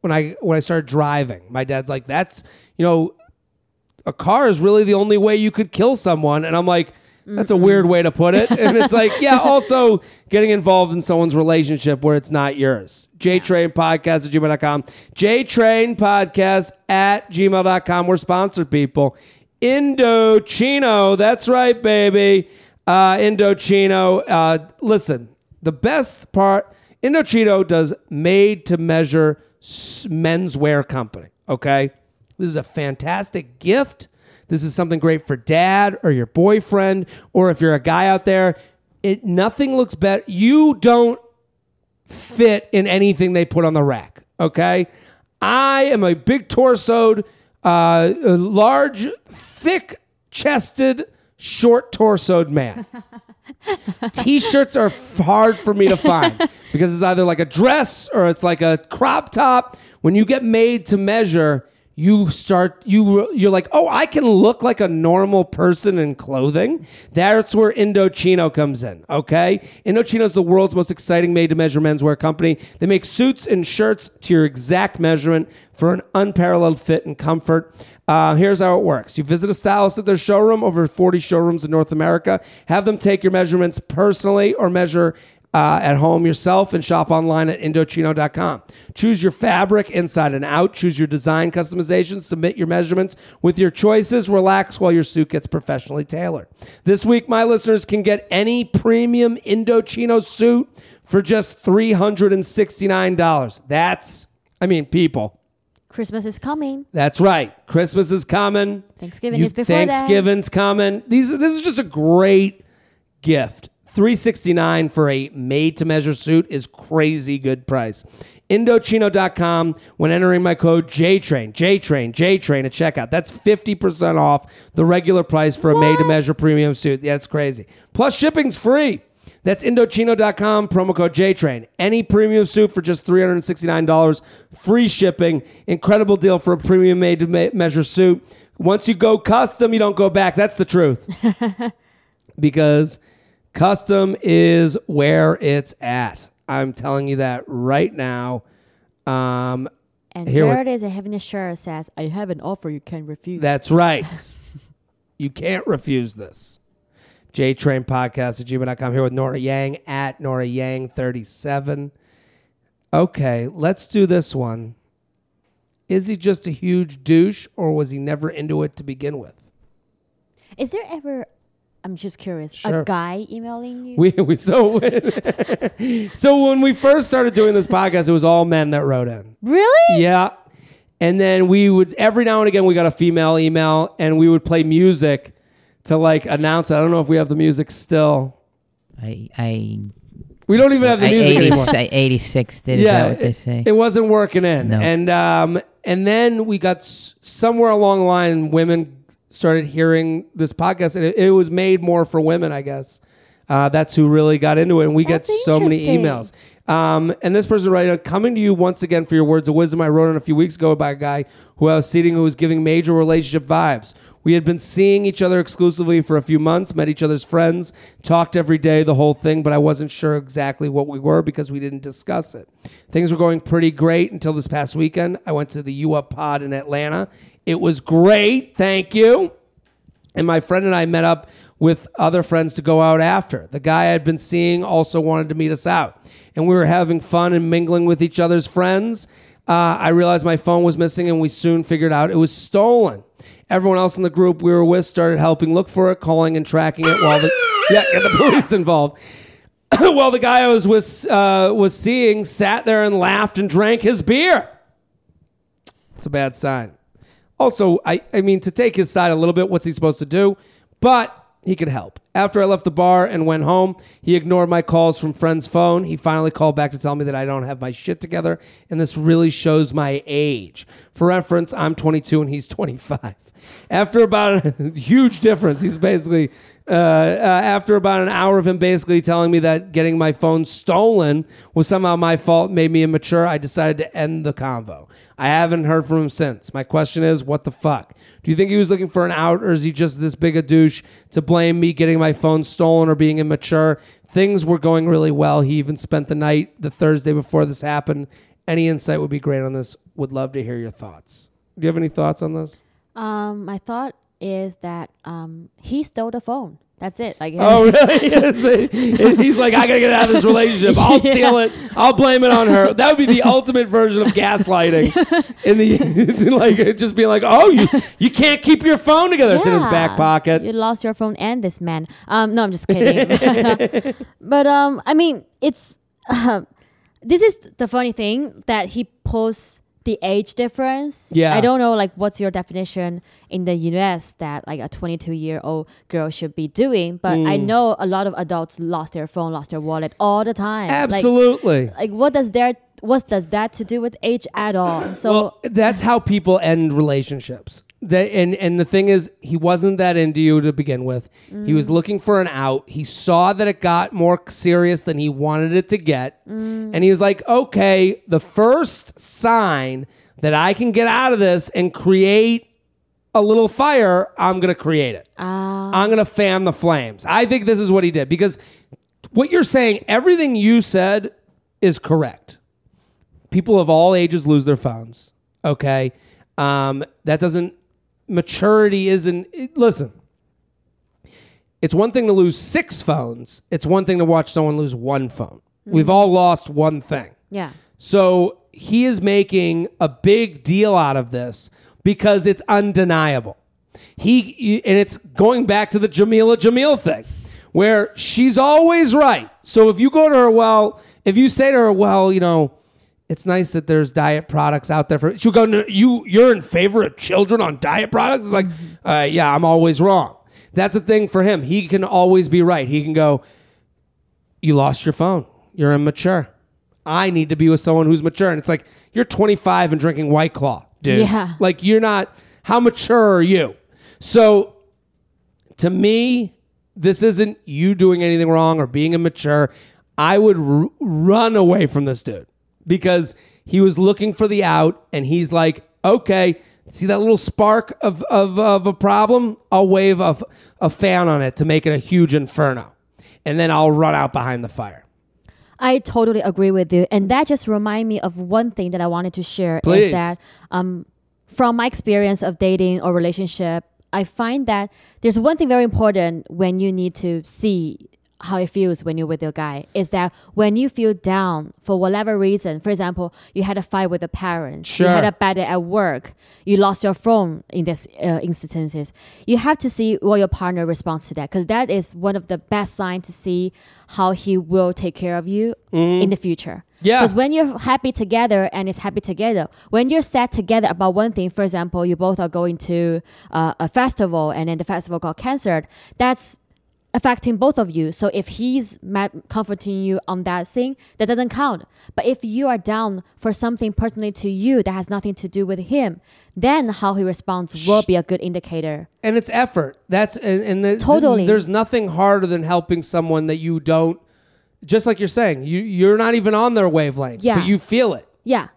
when I when I started driving, my dad's like, "That's you know, a car is really the only way you could kill someone," and I'm like. That's a weird way to put it. And it's like, yeah, also getting involved in someone's relationship where it's not yours. JTrain Podcast at gmail.com. JTrain Podcast at gmail.com. We're sponsored, people. Indochino. That's right, baby. Uh, Indochino. Uh, listen, the best part, Indochino does made to measure menswear company. Okay. This is a fantastic gift This is something great for dad or your boyfriend, or if you're a guy out there. It nothing looks better. You don't fit in anything they put on the rack. Okay, I am a big torsoed, uh, large, thick chested, short torsoed man. T-shirts are hard for me to find because it's either like a dress or it's like a crop top. When you get made to measure, you start you you're like, "Oh, I can look like a normal person in clothing." That's where Indochino comes in, okay? Indochino is the world's most exciting made to measure menswear company. They make suits and shirts to your exact measurement for an unparalleled fit and comfort. Uh, here's how it works. You visit a stylist at their showroom, over 40 showrooms in North America. Have them take your measurements personally or measure uh, at home yourself and shop online at Indochino.com. Choose your fabric inside and out. Choose your design customization. Submit your measurements with your choices. Relax while your suit gets professionally tailored. This week, my listeners can get any premium Indochino suit for just $369. That's, I mean, people. Christmas is coming. That's right. Christmas is coming. Thanksgiving You- is before that. Thanksgiving's coming. These this is just a great gift. 369 for a made to measure suit is crazy good price. Indochino.com when entering my code JTRAIN, JTRAIN, JTRAIN at checkout. That's 50% off the regular price for a made to measure premium suit. Yeah, it's crazy. Plus shipping's free. That's Indochino.com, promo code JTRAIN. Any premium suit for just $369, free shipping. Incredible deal for a premium made to measure suit. Once you go custom, you don't go back. That's the truth. because custom is where it's at. I'm telling you that right now. Um, And Here Jared is a a shirt says, I have an offer you can't refuse. That's right. you can't refuse this. JTrain Podcast at gmail.com here with Norah Yang at Norah Yang 37. Okay, let's do this one. Is he just a huge douche or was he never into it to begin with? is there ever, I'm just curious, Sure. a guy emailing you? We, we so so when we first started doing this podcast, it was all men that wrote in. really? Yeah. And then we would every now and again we got a female email and we would play music to like announce it. I don't know if we have the music still. I I, We don't even have the I music 80, anymore. 86 did. Is that what they say? It, it wasn't working in. No. And um and then we got s- somewhere along the line women started hearing this podcast and it, it was made more for women, I guess. Uh, that's who really got into it, and we That's get so many emails. Um, and this person writing, coming to you once again for your words of wisdom. I wrote in a few weeks ago about a guy who I was seeing who was giving major relationship vibes. We had been seeing each other exclusively for a few months, met each other's friends, talked every day, the whole thing, but I wasn't sure exactly what we were because we didn't discuss it. Things were going pretty great until this past weekend. I went to the U Up Pod in Atlanta. It was great. Thank you. And my friend and I met up with other friends to go out after. The guy I had been seeing also wanted to meet us out. And we were having fun and mingling with each other's friends. Uh, I realized my phone was missing, and we soon figured out it was stolen. Everyone else in the group we were with started helping look for it, calling and tracking it while the yeah, get the police involved. while the guy I was with uh, was seeing sat there and laughed and drank his beer. It's a bad sign. Also, I, I mean, to take his side a little bit, what's he supposed to do? But he could help. After I left the bar and went home, he ignored my calls from friend's phone. He finally called back to tell me that I don't have my shit together, and this really shows my age. For reference, I'm 22 and he's 25. After about a huge difference, he's basically uh, uh, after about an hour of him basically telling me that getting my phone stolen was somehow my fault, made me immature. I decided to end the convo. I haven't heard from him since. My question is, what the fuck? Do you think he was looking for an out, or is he just this big a douche to blame me getting my phone stolen or being immature? Things were going really well. He even spent the night the Thursday before this happened. Any insight would be great on this. Would love to hear your thoughts. Do you have any thoughts on this? Um, my thought is that um, he stole the phone. That's it. Like, Oh, really? He's like, I gotta get out of this relationship. I'll steal it. I'll blame it on her. That would be the ultimate version of gaslighting. In the like, just being like, oh, you you can't keep your phone together. It's in his back pocket. You lost your phone and this man. Um, no, I'm just kidding. but um, I mean, it's this is the funny thing that he posts the age difference. Yeah. I don't know like what's your definition in the US that like a 22 year old girl should be doing, but I Mm. know a lot of adults lost their phone, lost their wallet all the time. Absolutely. Like, what does there what does that to do with age at all? So well, that's how people end relationships. That and and the thing is, he wasn't that into you to begin with. He was mm. looking for an out. He saw that it got more serious than he wanted it to get, mm. and he was like, "Okay, the first sign that I can get out of this and create a little fire, I'm going to create it. Ah. I'm going to fan the flames." I think this is what he did because what you're saying, everything you said, is correct people of all ages lose their phones. Okay, um, that doesn't maturity isn't. It, listen, it's one thing to lose six phones. It's one thing to watch someone lose one phone. Mm-hmm. We've all lost one thing. yeah. So he is making a big deal out of this because it's undeniable. He and it's going back to the Jameela Jamil thing, where she's always right. So if you go to her, well, if you say to her, well, you know, it's nice that there's diet products out there for she'll go, no, you you're in favor of children on diet products. It's like, uh, yeah, I'm always wrong. That's the thing for him. He can always be right. He can go, you lost your phone. You're immature. I need to be with someone who's mature. And it's like, you're 25 and drinking White Claw, dude. Yeah. Like, you're not, how mature are you? So, to me, this isn't you doing anything wrong or being immature. I would r- run away from this dude because he was looking for the out and he's like, okay, see that little spark of, of, of a problem? I'll wave a, a fan on it to make it a huge inferno. And then I'll run out behind the fire. I totally agree with you, and that just remind me of one thing that I wanted to share Please. is that um, from my experience of dating or relationship, I find that there's one thing very important when you need to see how it feels when you're with your guy is that when you feel down for whatever reason, for example, you had a fight with a parent, Sure. you had a bad day at work, you lost your phone in this uh, instances, you have to see what your partner responds to that because that is one of the best signs to see how he will take care of you in the future. Yeah. Because when you're happy together and it's happy together, when you're sad together about one thing, for example, you both are going to uh, a festival and then the festival got cancelled, that's affecting both of you. So if he's comforting you on that thing, that doesn't count. But if you are down for something personally to you that has nothing to do with him, then how he responds will be a good indicator. and it's effort. That's and, and the, Totally. There's nothing harder than helping someone that you don't. Just like you're saying, you you're not even on their wavelength, Yeah. but you feel it. Yeah.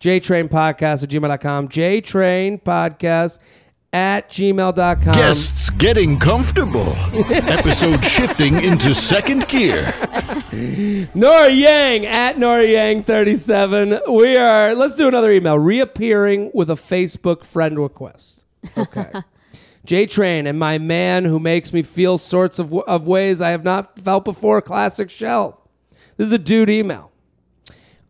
JTrain Podcast at gmail.com. JTrain Podcast at gmail.com. Guests getting comfortable. Episode shifting into second gear. Norah Yang at Norah Yang 37. We are, let's do another email. Reappearing with a Facebook friend request. Okay. J Train and my man who makes me feel sorts of, of ways I have not felt before. Classic Shelb. This is a dude email.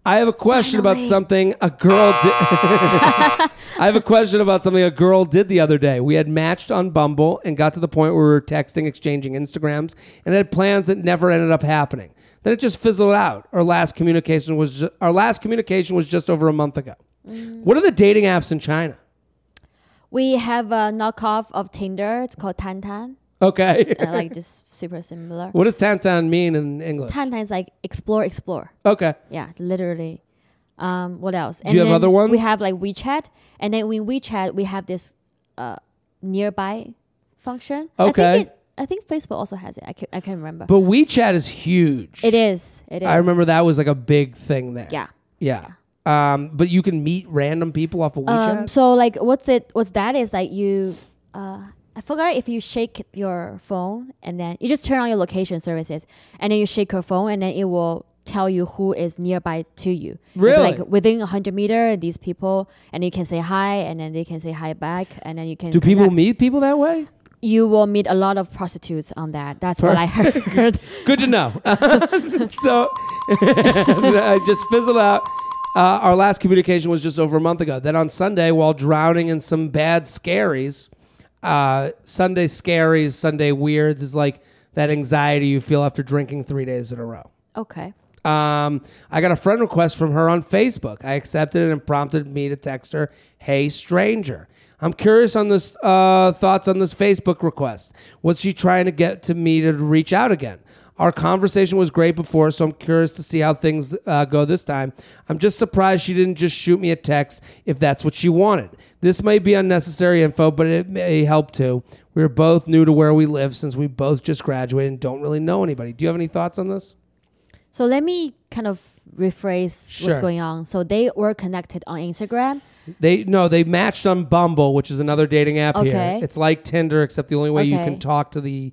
I have a question about something a girl did. I have a question about something a girl did the other day. We had matched on Bumble and got to the point where we were texting, exchanging Instagrams, and had plans that never ended up happening. Then it just fizzled out. Our last communication was ju- our last communication was just over a month ago. Mm. What are the dating apps in China? We have a knockoff of Tinder. It's called Tantan. Okay. Uh, like just super similar. what does Tantan mean in English? Tantan is like explore, explore. Okay. Yeah, literally. Um, what else? Do you have other ones? We have like WeChat, and then in WeChat we have this uh, nearby function. I Okay. think, it, I think Facebook also has it. I can I can't remember. But WeChat is huge. it is. It is. I remember that was like a big thing there. Yeah. Yeah. Um, but you can meet random people off of WeChat. Um, so like, what's it? What's that? Is like you. Uh, I forgot if you shake your phone and then you just turn on your location services and then you shake your phone and then it will tell you who is nearby to you. Really? Like within a hundred meter, these people, and you can say hi, and then they can say hi back, and then you can. Do people meet people that way? You will meet a lot of prostitutes on that. That's what I heard. Good to know. so I just fizzled out. Uh, our last communication was just over a month ago. Then on Sunday, while drowning in some bad scaries, uh, Sunday scaries, Sunday weirds is like that anxiety you feel after drinking three days in a row. okay. Um, I got a friend request from her on Facebook. I accepted it and prompted me to text her, "Hey, stranger." I'm curious on this uh, thoughts on this Facebook request. Was she trying to get to me to reach out again? Our conversation was great before, so I'm curious to see how things uh, go this time. I'm just surprised she didn't just shoot me a text if that's what she wanted. This may be unnecessary info, but it may help too. We're both new to where we live since we both just graduated and don't really know anybody. Do you have any thoughts on this? So let me kind of rephrase Sure. what's going on. So they were connected on Instagram. They no, they matched on Bumble, which is another dating app Okay. here. It's like Tinder, except the only way you can talk to the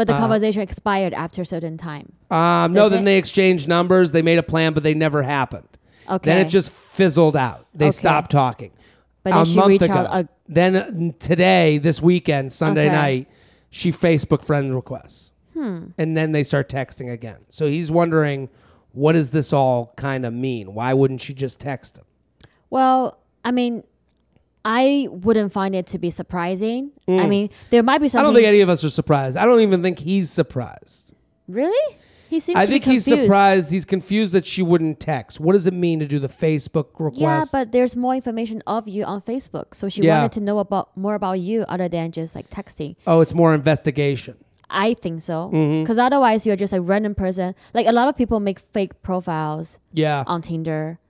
But the Uh, conversation expired after a certain time. Um, no, then it? they exchanged numbers. They made a plan, but they never happened. Okay. Then it just fizzled out. They Okay. stopped talking. But then a she month ago. ag- then uh, today, this weekend, Sunday Okay. night, she Facebook friend requests, Hmm. and then they start texting again. So he's wondering, what does this all kind of mean? Why wouldn't she just text him? Well, I mean, I wouldn't find it to be surprising. I mean, there might be Mm. I don't think any of us are surprised. I don't even think he's surprised. really? He seems. I think he's surprised. He's confused that she wouldn't text. What does it mean to do the Facebook request? Yeah, but there's more information of you on Facebook, so she Yeah. wanted to know about more about you other than just like texting. oh, it's more investigation. I think so, Mm-hmm. because otherwise you're just a random person. Like a lot of people make fake profiles Yeah. on Tinder,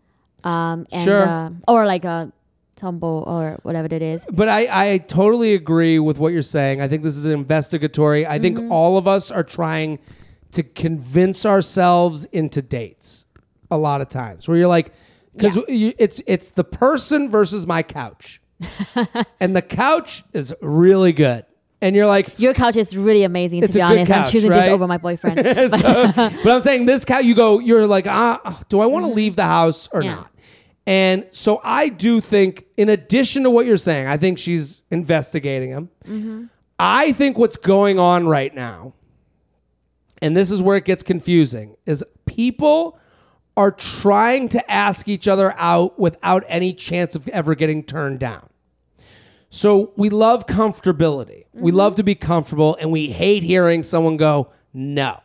um, and Sure. uh, or like a Tumble or whatever it is. But I, I totally agree with what you're saying. I think this is investigatory. I think Mm-hmm. all of us are trying to convince ourselves into dates a lot of times where you're like, because it's it's the person versus my couch, and the couch is really good, and you're like, Your couch is really amazing. To be honest, I'm choosing right? this over my boyfriend. so, but I'm saying this couch, you go, you're like, ah, do I want to leave the house or Mm-hmm. Yeah. not? And so I do think, in addition to what you're saying, I think she's investigating him. Mm-hmm. I think what's going on right now, and this is where it gets confusing, is people are trying to ask each other out without any chance of ever getting turned down. So we love comfortability. We love to be comfortable, and we hate hearing someone go, no.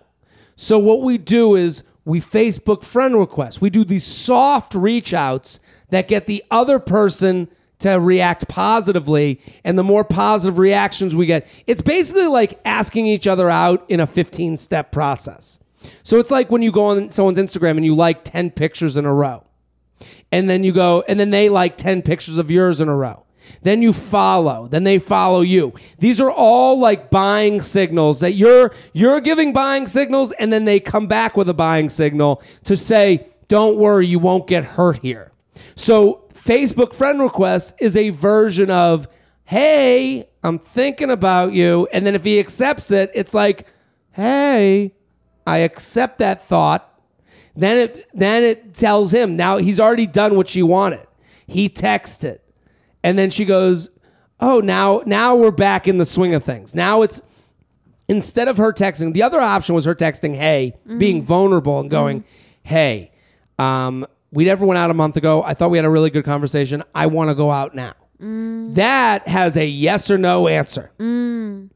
So what we do is we Facebook friend requests. We do these soft reach outs that get the other person to react positively. And the more positive reactions we get, it's basically like asking each other out in a 15 step process. So it's like when you go on someone's Instagram and you like 10 pictures in a row and then you go and then they like 10 pictures of yours in a row then you follow. Then they follow you. These are all like buying signals that you're you're giving buying signals and then they come back with a buying signal to say don't worry you won't get hurt here. So facebook friend request is a version of hey i'm thinking about you. And then if he accepts it it's like hey i accept that thought. Then it then it tells him now he's already done what she wanted. He texted. And then she goes, "Oh, now now we're back in the swing of things. Now it's instead of her texting, the other option was her texting, "Hey," being mm-hmm. vulnerable and going, mm-hmm. "Hey, um, we never went out a month ago. I thought we had a really good conversation. I want to go out now." Mm. That has a yes or no answer. Mm.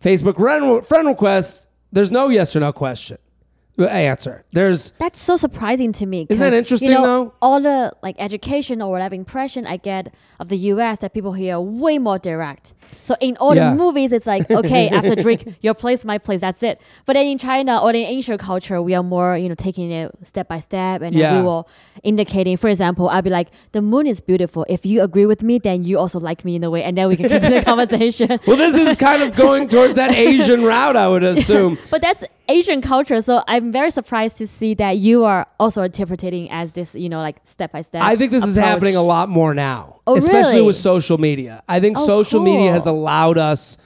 Facebook friend, friend request, there's no yes or no question answer. There's That's so surprising to me. Isn't that 'cause, interesting, You know, though? all the like education or whatever impression I get of the U.S. that people here are way more direct. So in all Yeah. the movies, it's like okay, after drink, your place, my place, that's it. But then in China or in Asian culture, we are more you know taking it step by step, and then Yeah. we will indicating. For example, I'll be like, the moon is beautiful. If you agree with me, then you also like me in a way, and then we can continue the conversation. Well, this is kind of going towards that Asian route, I would assume. But that's Asian culture, so I'm very surprised to see that you are also interpreting as this, you know, like step by step. I think this is happening a lot more now, Oh, especially really? with social media. I think Oh, social media has allowed us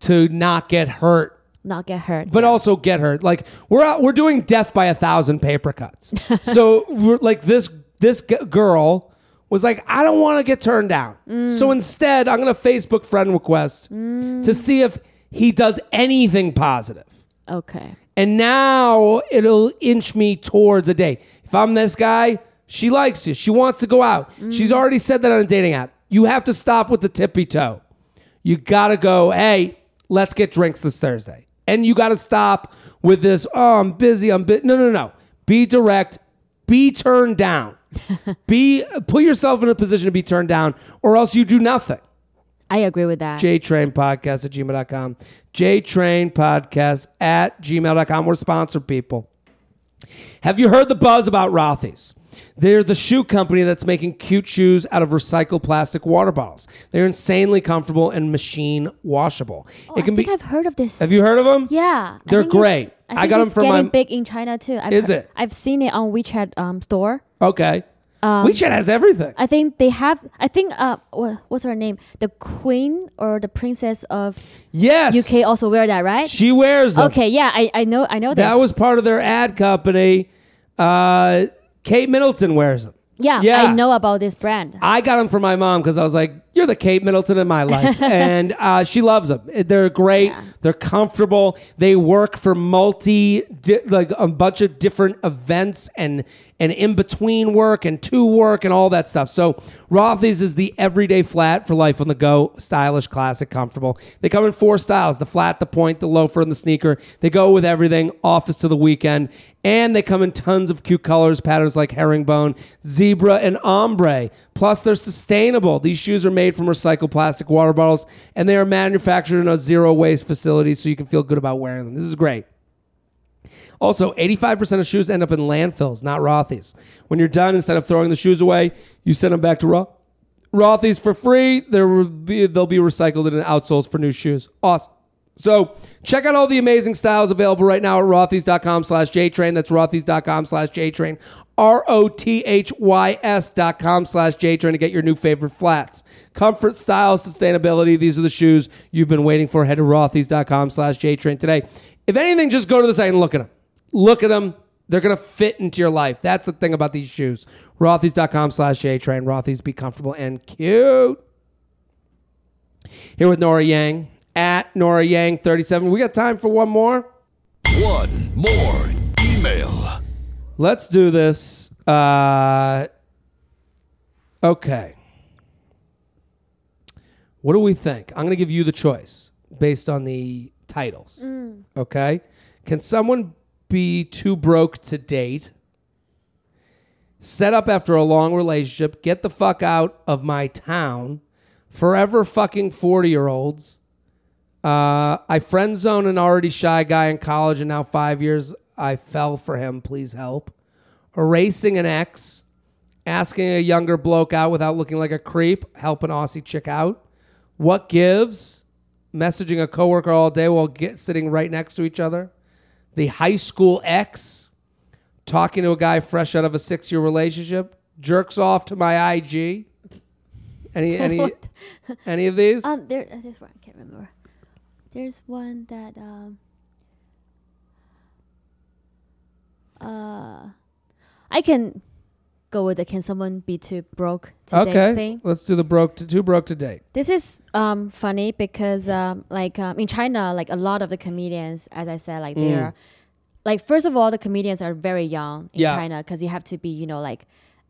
to not get hurt, Not get hurt. but also get hurt. Like we're out, we're doing death by a thousand paper cuts. so we're like this this g- girl was like, I don't want to get turned down. Mm. So instead, I'm gonna Facebook friend request to see if he does anything positive. Okay. And now it'll inch me towards a date. If I'm this guy, she likes you. She wants to go out. Mm. She's already said that on a dating app. You have to stop with the tippy toe. You got to go, hey, let's get drinks this Thursday. And you got to stop with this, oh, I'm busy. I'm busy. No, no, no. Be direct. Be turned down. be put yourself in a position to be turned down, or else you do nothing. I agree with that. JTrain Podcast at gmail.com. JTrain Podcast at gmail.com. We're sponsored people. Have you heard the buzz about Rothy's? They're the shoe company that's making cute shoes out of recycled plastic water bottles. They're insanely comfortable and machine washable. Oh, it can I think be. I've heard of this. have you heard of them? Yeah, They're it's- great. I, I got 'em it's from getting my- big in China too. I've Is heard- it? I've seen it on WeChat um, store. Okay. Um, WeChat has everything. I think they have. I think uh, what's her name? The queen or the princess of yes. UK also wear that, right? She wears them. okay, yeah, I, I know I know That this. was part of their ad company. Uh, Kate Middleton wears them. yeah, yeah. I know about this brand. I got them for my mom because I was like, "You're the Kate Middleton in my life," and uh, she loves them. They're great. Yeah. They're comfortable. They work for multi, di- like a bunch of different events and and in between work and to work and all that stuff. So Rothy's is the everyday flat for life on the go. Stylish, classic, comfortable. They come in four styles: the flat, the point, the loafer, and the sneaker. They go with everything. Office to the weekend. And they come in tons of cute colors, patterns like herringbone, zebra, and ombre. Plus, they're sustainable. These shoes are made from recycled plastic water bottles, and they are manufactured in a zero waste facility, so you can feel good about wearing them. This is great. Also, 85% of shoes end up in landfills, not Rothy's. When you're done, instead of throwing the shoes away, you send them back to Roth. Rothy's for free. There will be, they'll be recycled into outsoles for new shoes. Awesome. So check out all the amazing styles available right now at rothys.com slash jtrain. That's rothys.com slash jtrain. R-O-T-H-Y-S dot com slash jtrain to get your new favorite flats. Comfort, style, sustainability. These are the shoes you've been waiting for. Head to rothys.com slash jtrain today. If anything, just go to the site and look at them. Look at them. They're going to fit into your life. That's the thing about these shoes. Rothys.com slash jtrain. Rothys, be comfortable and cute. Here with Norah Yang at Norah Yang 37. We got time for one more. One more email. Let's do this. Uh, okay. What do we think? I'm going to give you the choice based on the titles. Okay. Can someone be too broke to date? Set up after a long relationship, get the fuck out of my town, forever fucking 40 year olds. Uh, I friend zone an already shy guy in college, and now five years I fell for him. Please help. Erasing an ex, asking a younger bloke out without looking like a creep, help an Aussie chick out. What gives? Messaging a coworker all day while get, sitting right next to each other. The high school ex, talking to a guy fresh out of a six year relationship, jerks off to my IG. Any any any of these? Um, there, uh, there's one I can't remember. There's one that um. Uh, I can go with the can someone be too broke today okay, thing. let's do the broke to too broke to date. This is um funny because um like um, in China like a lot of the comedians as I said like they're like first of all the comedians are very young in Yeah. China because you have to be you know like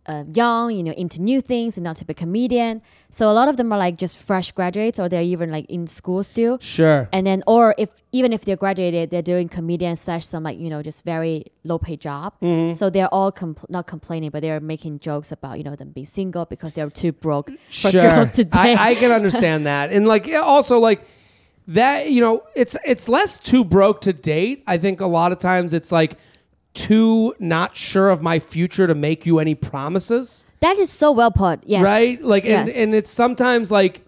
uh, young you know into new things and not to be a comedian so a lot of them are like just fresh graduates or they're even like in school still Sure. and then or if even if they're graduated they're doing comedian slash some like you know just very low paid job Mm-hmm. so they're all compl- not complaining but they're making jokes about you know them being single because they're too broke for sure. girls today I, I can understand that, and like also like that. You know, it's it's less too broke to date. I think a lot of times it's like too not sure of my future to make you any promises. That is so well put. Yes. right like and, Yes. and it's sometimes like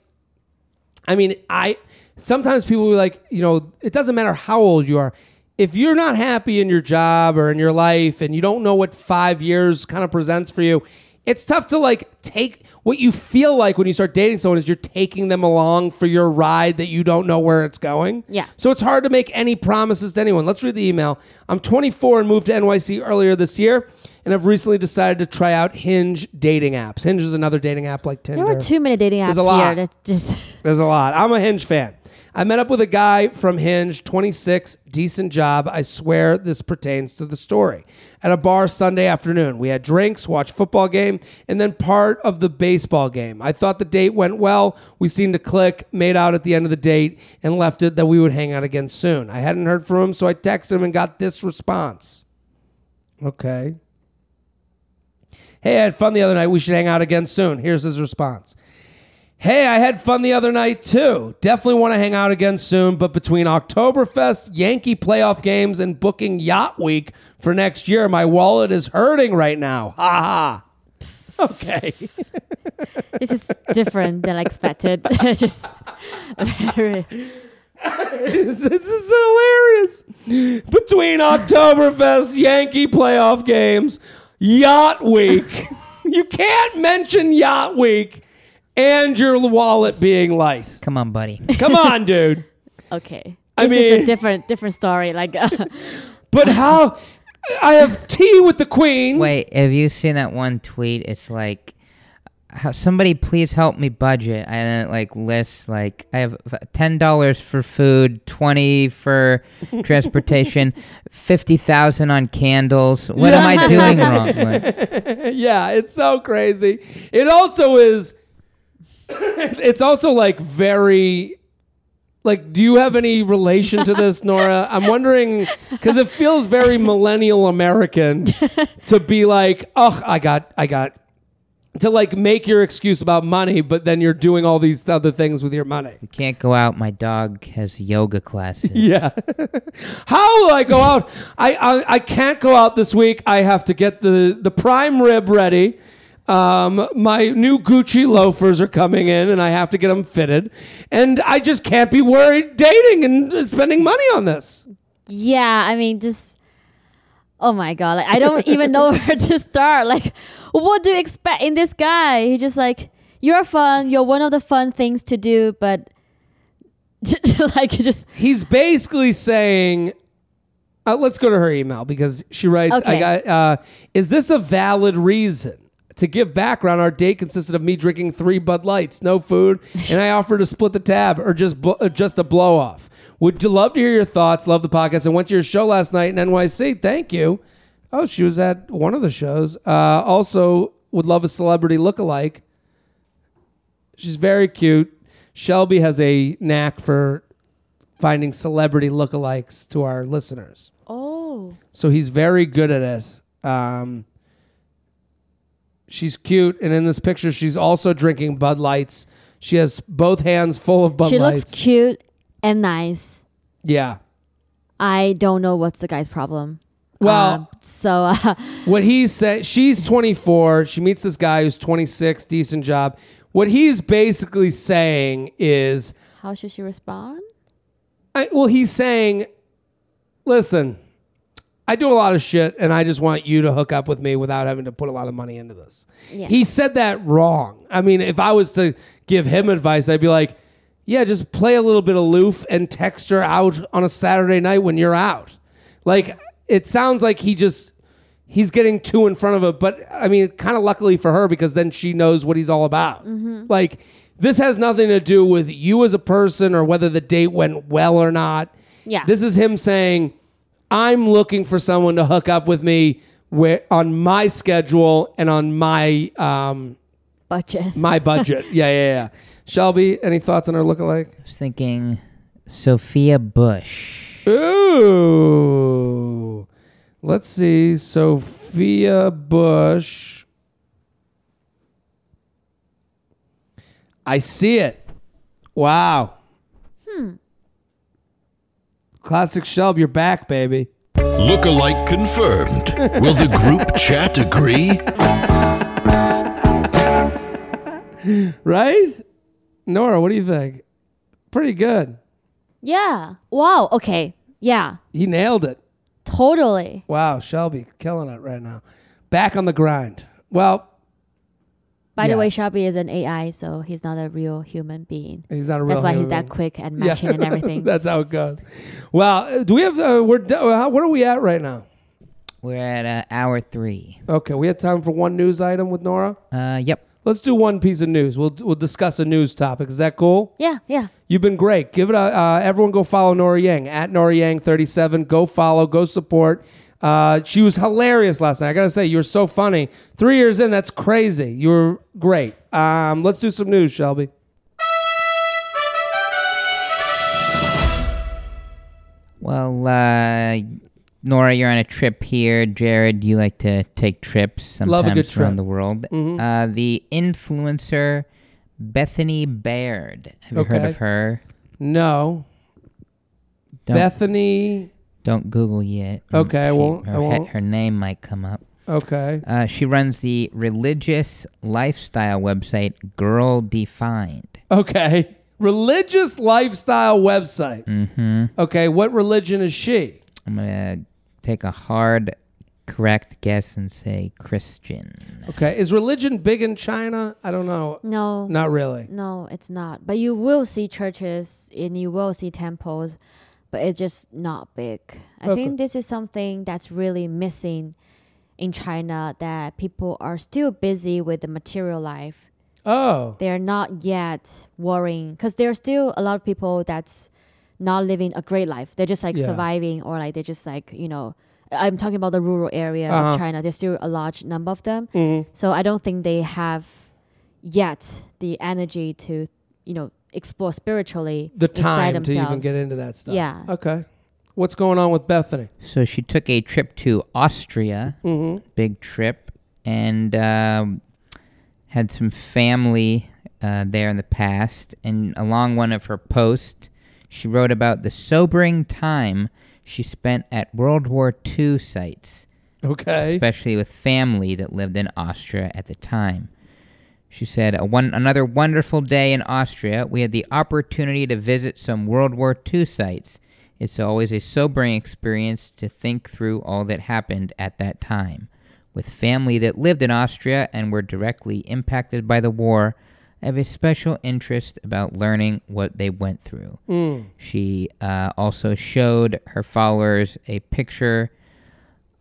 i mean i sometimes people will be like you know it doesn't matter how old you are if you're not happy in your job or in your life and you don't know what five years kind of presents for you it's tough to like take what you feel like when you start dating someone is you're taking them along for your ride that you don't know where it's going Yeah. so it's hard to make any promises to anyone. Let's read the email. I'm 24 and moved to NYC earlier this year, and I've recently decided to try out Hinge dating apps. Hinge is another dating app like Tinder. There were too many dating apps There's a lot. here. Just There's a lot. I'm a Hinge fan. I met up with a guy from Hinge, 26, decent job. I swear this pertains to the story. At a bar Sunday afternoon, we had drinks, watched football game, and then part of the baseball game. I thought the date went well. We seemed to click, made out at the end of the date, and left it that we would hang out again soon. I hadn't heard from him, so I texted him and got this response. Okay. Hey, I had fun the other night. We should hang out again soon. Here's his response. Hey, I had fun the other night too. Definitely want to hang out again soon, but between Oktoberfest, Yankee playoff games, and booking Yacht Week for next year, my wallet is hurting right now. Ha ha. Okay. This is different than expected. Just very. this, this is hilarious. Between Oktoberfest, Yankee playoff games, Yacht Week. you can't mention Yacht Week and your wallet being light. Come on, buddy. Come on, dude. Okay. I This is a different different story. Like uh, But how? I have tea with the queen. Wait, have you seen that one tweet? It's like, how, somebody please help me budget. And then it like lists like I have ten dollars for food, twenty for transportation, fifty thousand on candles. What am I doing wrong? Like, yeah, it's so crazy. It also is. It's also like very. Like, do you have any relation to this, Norah? I'm wondering because it feels very millennial American to be like, oh, I got, I got, to like make your excuse about money, but then you're doing all these other things with your money. we can't go out. My dog has yoga classes. Yeah. How will I go out? I, I I can't go out this week. I have to get the the prime rib ready. Um, my new Gucci loafers are coming in, and I have to get them fitted. And I just can't be worried dating and spending money on this. yeah, I mean just Oh my god, like I don't even know where to start. Like what do you expect in this guy? He's just like you're fun, you're one of the fun things to do, but like just He's basically saying. Uh, let's go to her email because she writes, "I got. Uh, is this a valid reason?" To give background, our date consisted of me drinking three Bud Lights, no food, and I offered to split the tab or just bl- uh, just a blow off. Would you love to hear your thoughts? Love the podcast. I went to your show last night in NYC. Thank you. Oh, she was at one of the shows. Uh, also, would love a celebrity lookalike. She's very cute. Shelby has a knack for finding celebrity lookalikes to our listeners. oh So he's very good at it. Um, she's cute, and in this picture, she's also drinking Bud Lights. She has both hands full of Bud Lights. she Lights. looks cute and nice. Yeah. I don't know what's the guy's problem. Well- Um, so uh, What he's saying, she's 24. She meets this guy who's 26, decent job. What he's basically saying is, how should she respond? I, well, he's saying, listen, I do a lot of shit, and I just want you to hook up with me without having to put a lot of money into this. Yeah. He said that wrong. I mean, if I was to give him advice, I'd be like, yeah, just play a little bit aloof and text her out on a Saturday night when you're out. Like, it sounds like he just. He's getting too in front of it, but I mean, kind of luckily for her because then she knows what he's all about. Mm-hmm. Like, this has nothing to do with you as a person or whether the date went well or not. Yeah. This is him saying, I'm looking for someone to hook up with me where, on my schedule and on my um, Budget. my budget. yeah, yeah, yeah. Shelby, any thoughts on her lookalike? I was thinking Sophia Bush. Ooh. Let's see. Sophia Bush. I see it. Wow. Classic Shelby, you're back, baby. Lookalike confirmed. Will the group chat agree? Right? Norah, what do you think? Pretty good. Yeah. Wow. Okay. Yeah. He nailed it. Totally. Wow, Shelby, killing it right now. Back on the grind. Well, By Yeah. the way, Shelby is an AI, so he's not a real human being. he's not a real That's why he's that quick at Yeah. matching and everything. That's how it goes. Well, uh, do we have? Uh, we're do- uh, what are we at right now? We're at uh, hour three. Okay, we have time for one news item with Norah. Uh, yep. Let's do one piece of news. We'll we'll discuss a news topic. Is that cool? yeah. Yeah. You've been great. Give it a uh, everyone. Go follow Norah Yang at Norah Yang thirty seven. Go follow. Go support. Uh, she was hilarious last night. I gotta say, you were so funny. Three years in, that's crazy. You were great. Um, let's do some news, Shelby. Well, uh, Norah, you're on a trip here. Jared, you like to take trips sometimes Love a good trip. around the world. Mhm. Uh, the influencer Bethany Baird. Have you heard Okay. of her? No. Don't, Bethany. Don't Google yet. Okay, I She- won't- I Her, he- won't. her name might come up. Okay. Uh, she runs the religious lifestyle website Girl Defined. Okay. Religious lifestyle website. Mm-hmm. Okay. What religion is she? I'm gonna take a hard, correct guess and say Christian. Okay. Is religion big in China? I don't know. No, Not really. no, it's not. But you will see churches and you will see temples, but it's just not big. I Okay. think this is something that's really missing in China that people are still busy with the material life. Oh. They're not yet worrying because there are still a lot of people that's not living a great life. They're just like Yeah. surviving or like they're just like, you know, I'm talking about the rural area Uh-huh. of China. There's still a large number of them. Mhm. So I don't think they have yet the energy to, you know, explore spiritually The inside time to themselves. even get into that stuff. Yeah. Okay. What's going on with Bethany? So she took a trip to Austria, Mm-hmm. big trip, and um, had some family uh, there in the past. And along one of her posts, she wrote about the sobering time she spent at World War II sites. Okay. especially with family that lived in Austria at the time. She said, a one, another wonderful day in Austria. We had the opportunity to visit some World War II sites. It's always a sobering experience to think through all that happened at that time. With family that lived in Austria and were directly impacted by the war, I have a special interest about learning what they went through. Mm. She uh, also showed her followers a picture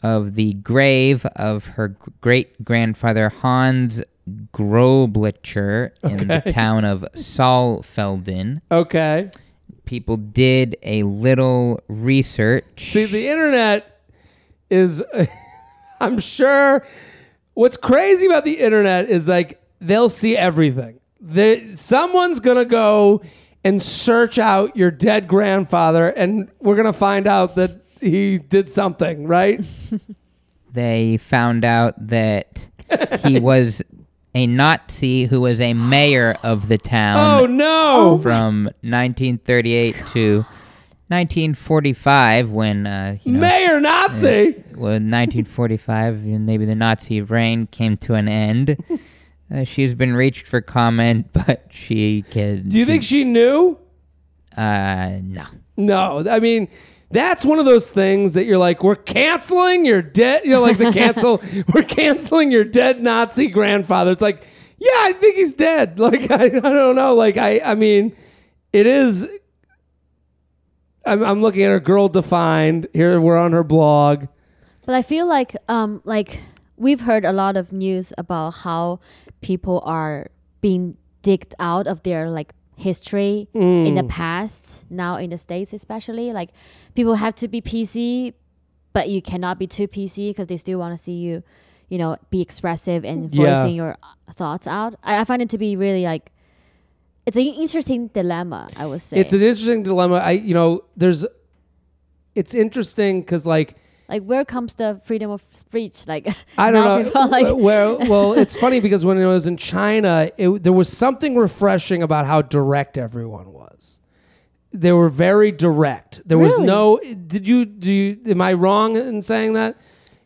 of the grave of her great grandfather Hans Groblicher in the Okay. town of Saalfelden. Okay. People did a little research. See, the internet is, I'm sure, what's crazy about the internet is like they'll see everything. They, someone's going to go and search out your dead grandfather, and we're going to find out that he did something, right? they found out that he was a Nazi who was a mayor of the town. oh, no. from 1938 to 1945 when uh, you know, Mayor Nazi. well, 1945 maybe the Nazi reign came to an end. Uh, she's been reached for comment, but she can. Do you think she knew? Uh, no. No, I mean that's one of those things that you're like, we're canceling your dead. You know, like the cancel, we're canceling your dead Nazi grandfather. It's like, yeah, I think he's dead. Like I, I don't know. Like I, I mean, it is. I'm, I'm looking at her girl defined here. We're on her blog. But I feel like um like we've heard a lot of news about how people are being digged out of their like history in the mm. past now in the states especially like people have to be PC but you cannot be too PC because they still want to see you you know be expressive and Yeah. voicing your uh, thoughts out I, I find it to be really like it's an interesting dilemma I would say It's an interesting dilemma. I, you know, there's. It's interesting because like like where comes the freedom of speech like I don't know. people like well, well, it's funny because when I was in China, it, there was something refreshing about how direct everyone was. They were very direct. There was no. Did you do? You, am I wrong in saying that?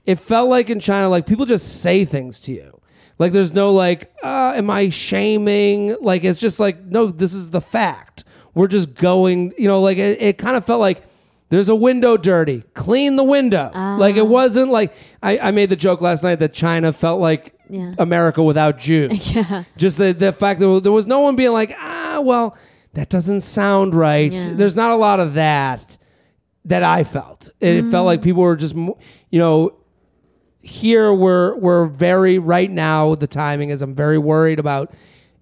It felt like in China, like people just say things to you. Like there's no like, uh, am I shaming? Like it's just like, no, this is the fact. We're just going. You know, like it, it kind of felt like. There's a window dirty. Clean the window. Like it wasn't like I, I made the joke last night that China felt like Yeah. America without Jews. Yeah. Just the, the fact that there was no one being like, ah, well, that doesn't sound right. Yeah. There's not a lot of that that I felt. It felt like people were just, you know, here we're we're very right now. The timing is I'm very worried about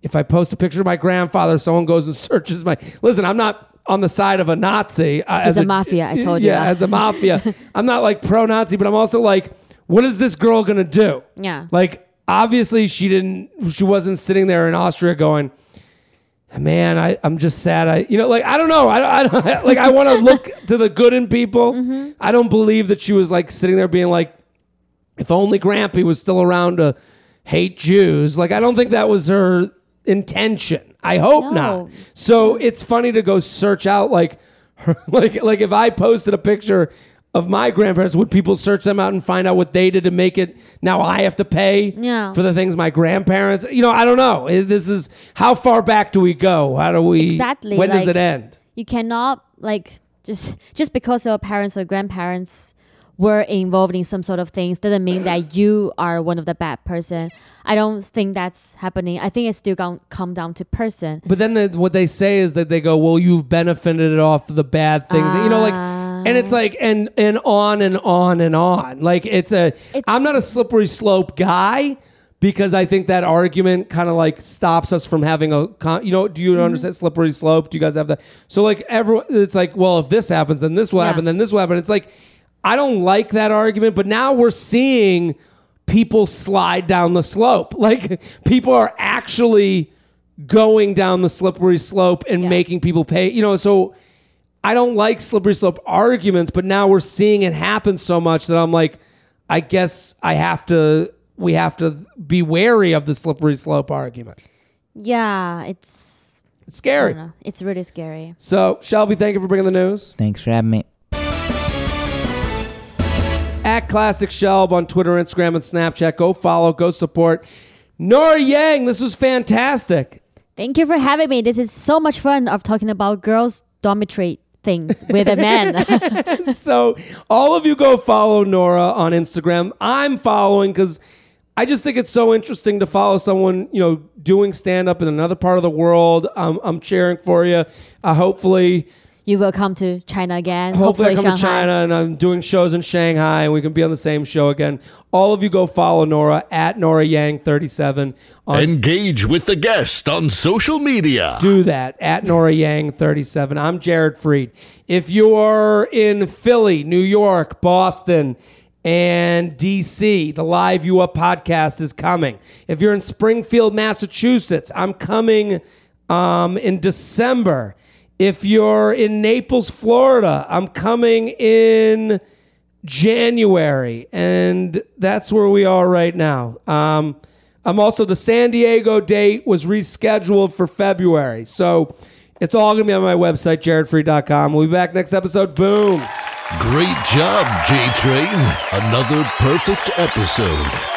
if I post a picture of my grandfather, someone goes and searches my. Listen, I'm not on the side of a Nazi. Uh, As as a mafia, I told you Yeah, that. as a mafia, I'm not like pro-Nazi, but I'm also like, what is this girl gonna do? Yeah. Like obviously she didn't she wasn't sitting there in Austria going, man, I, I'm just sad. I, you know, like, I don't know. I, I don't, like, I want to look to the good in people. Mm-hmm. I don't believe that she was like sitting there being like, if only Grampy was still around to hate Jews. Like, I don't think that was her intention. I hope No. not. So it's funny to go search out like, her, like, like if I posted a picture of my grandparents, would people search them out and find out what they did to make it? Now I have to pay Yeah. for the things my grandparents. You know, I don't know. This is how far back do we go? How do we? Exactly, When does it end? you cannot like just just because your parents or grandparents were involved in some sort of things doesn't mean that you are one of the bad person. I don't think that's happening. I think it's still going to come down to person. But then the, what they say is that they go, "Well, you've benefited off the bad things." you know, like, and it's like, and and on and on and on. Like it's a. It's- am not a slippery slope guy because I think that argument kind of like stops us from having a. Con- you know, do you mm-hmm. understand slippery slope? Do you guys have that? So like everyone, it's like, well, if this happens, then this will Yeah. happen, then this will happen. It's like, I don't like that argument, but now we're seeing people slide down the slope. Like people are actually going down the slippery slope and Yeah. making people pay. You know, so I don't like slippery slope arguments, but now we're seeing it happen so much that I'm like, I guess I have to. We have to be wary of the slippery slope argument. Yeah, it's It's scary. It's really scary. So, Shelby, thank you for bringing the news. Thanks for having me. At Classic Shelb on Twitter, Instagram, and Snapchat. Go follow, go support. Norah Yang, this was fantastic. Thank you for having me. This is so much fun of talking about girls dormitory things with a man. So, all of you go follow Norah on Instagram. I'm following because I just think it's so interesting to follow someone, you know, doing stand up in another part of the world. Um, I'm cheering for you. Uh, hopefully, you will come to China again. hopefully, I come Shanghai. to China and I'm doing shows in Shanghai and we can be on the same show again. All of you go follow Norah at Norah Yang 37 on Engage with the guest on social media. do that at Norah Yang 37. I'm Jared Freid. If you're in Philly, New York, Boston, and DC, the Live You Up podcast is coming. If you're in Springfield, Massachusetts, I'm coming um, in December. If you're in Naples, Florida, I'm coming in January, and that's where we are right now. Um, I'm also the San Diego date was rescheduled for February, so it's all gonna be on my website, jaredfreid.com. We'll be back next episode. Boom. Great job, J Train. Another perfect episode.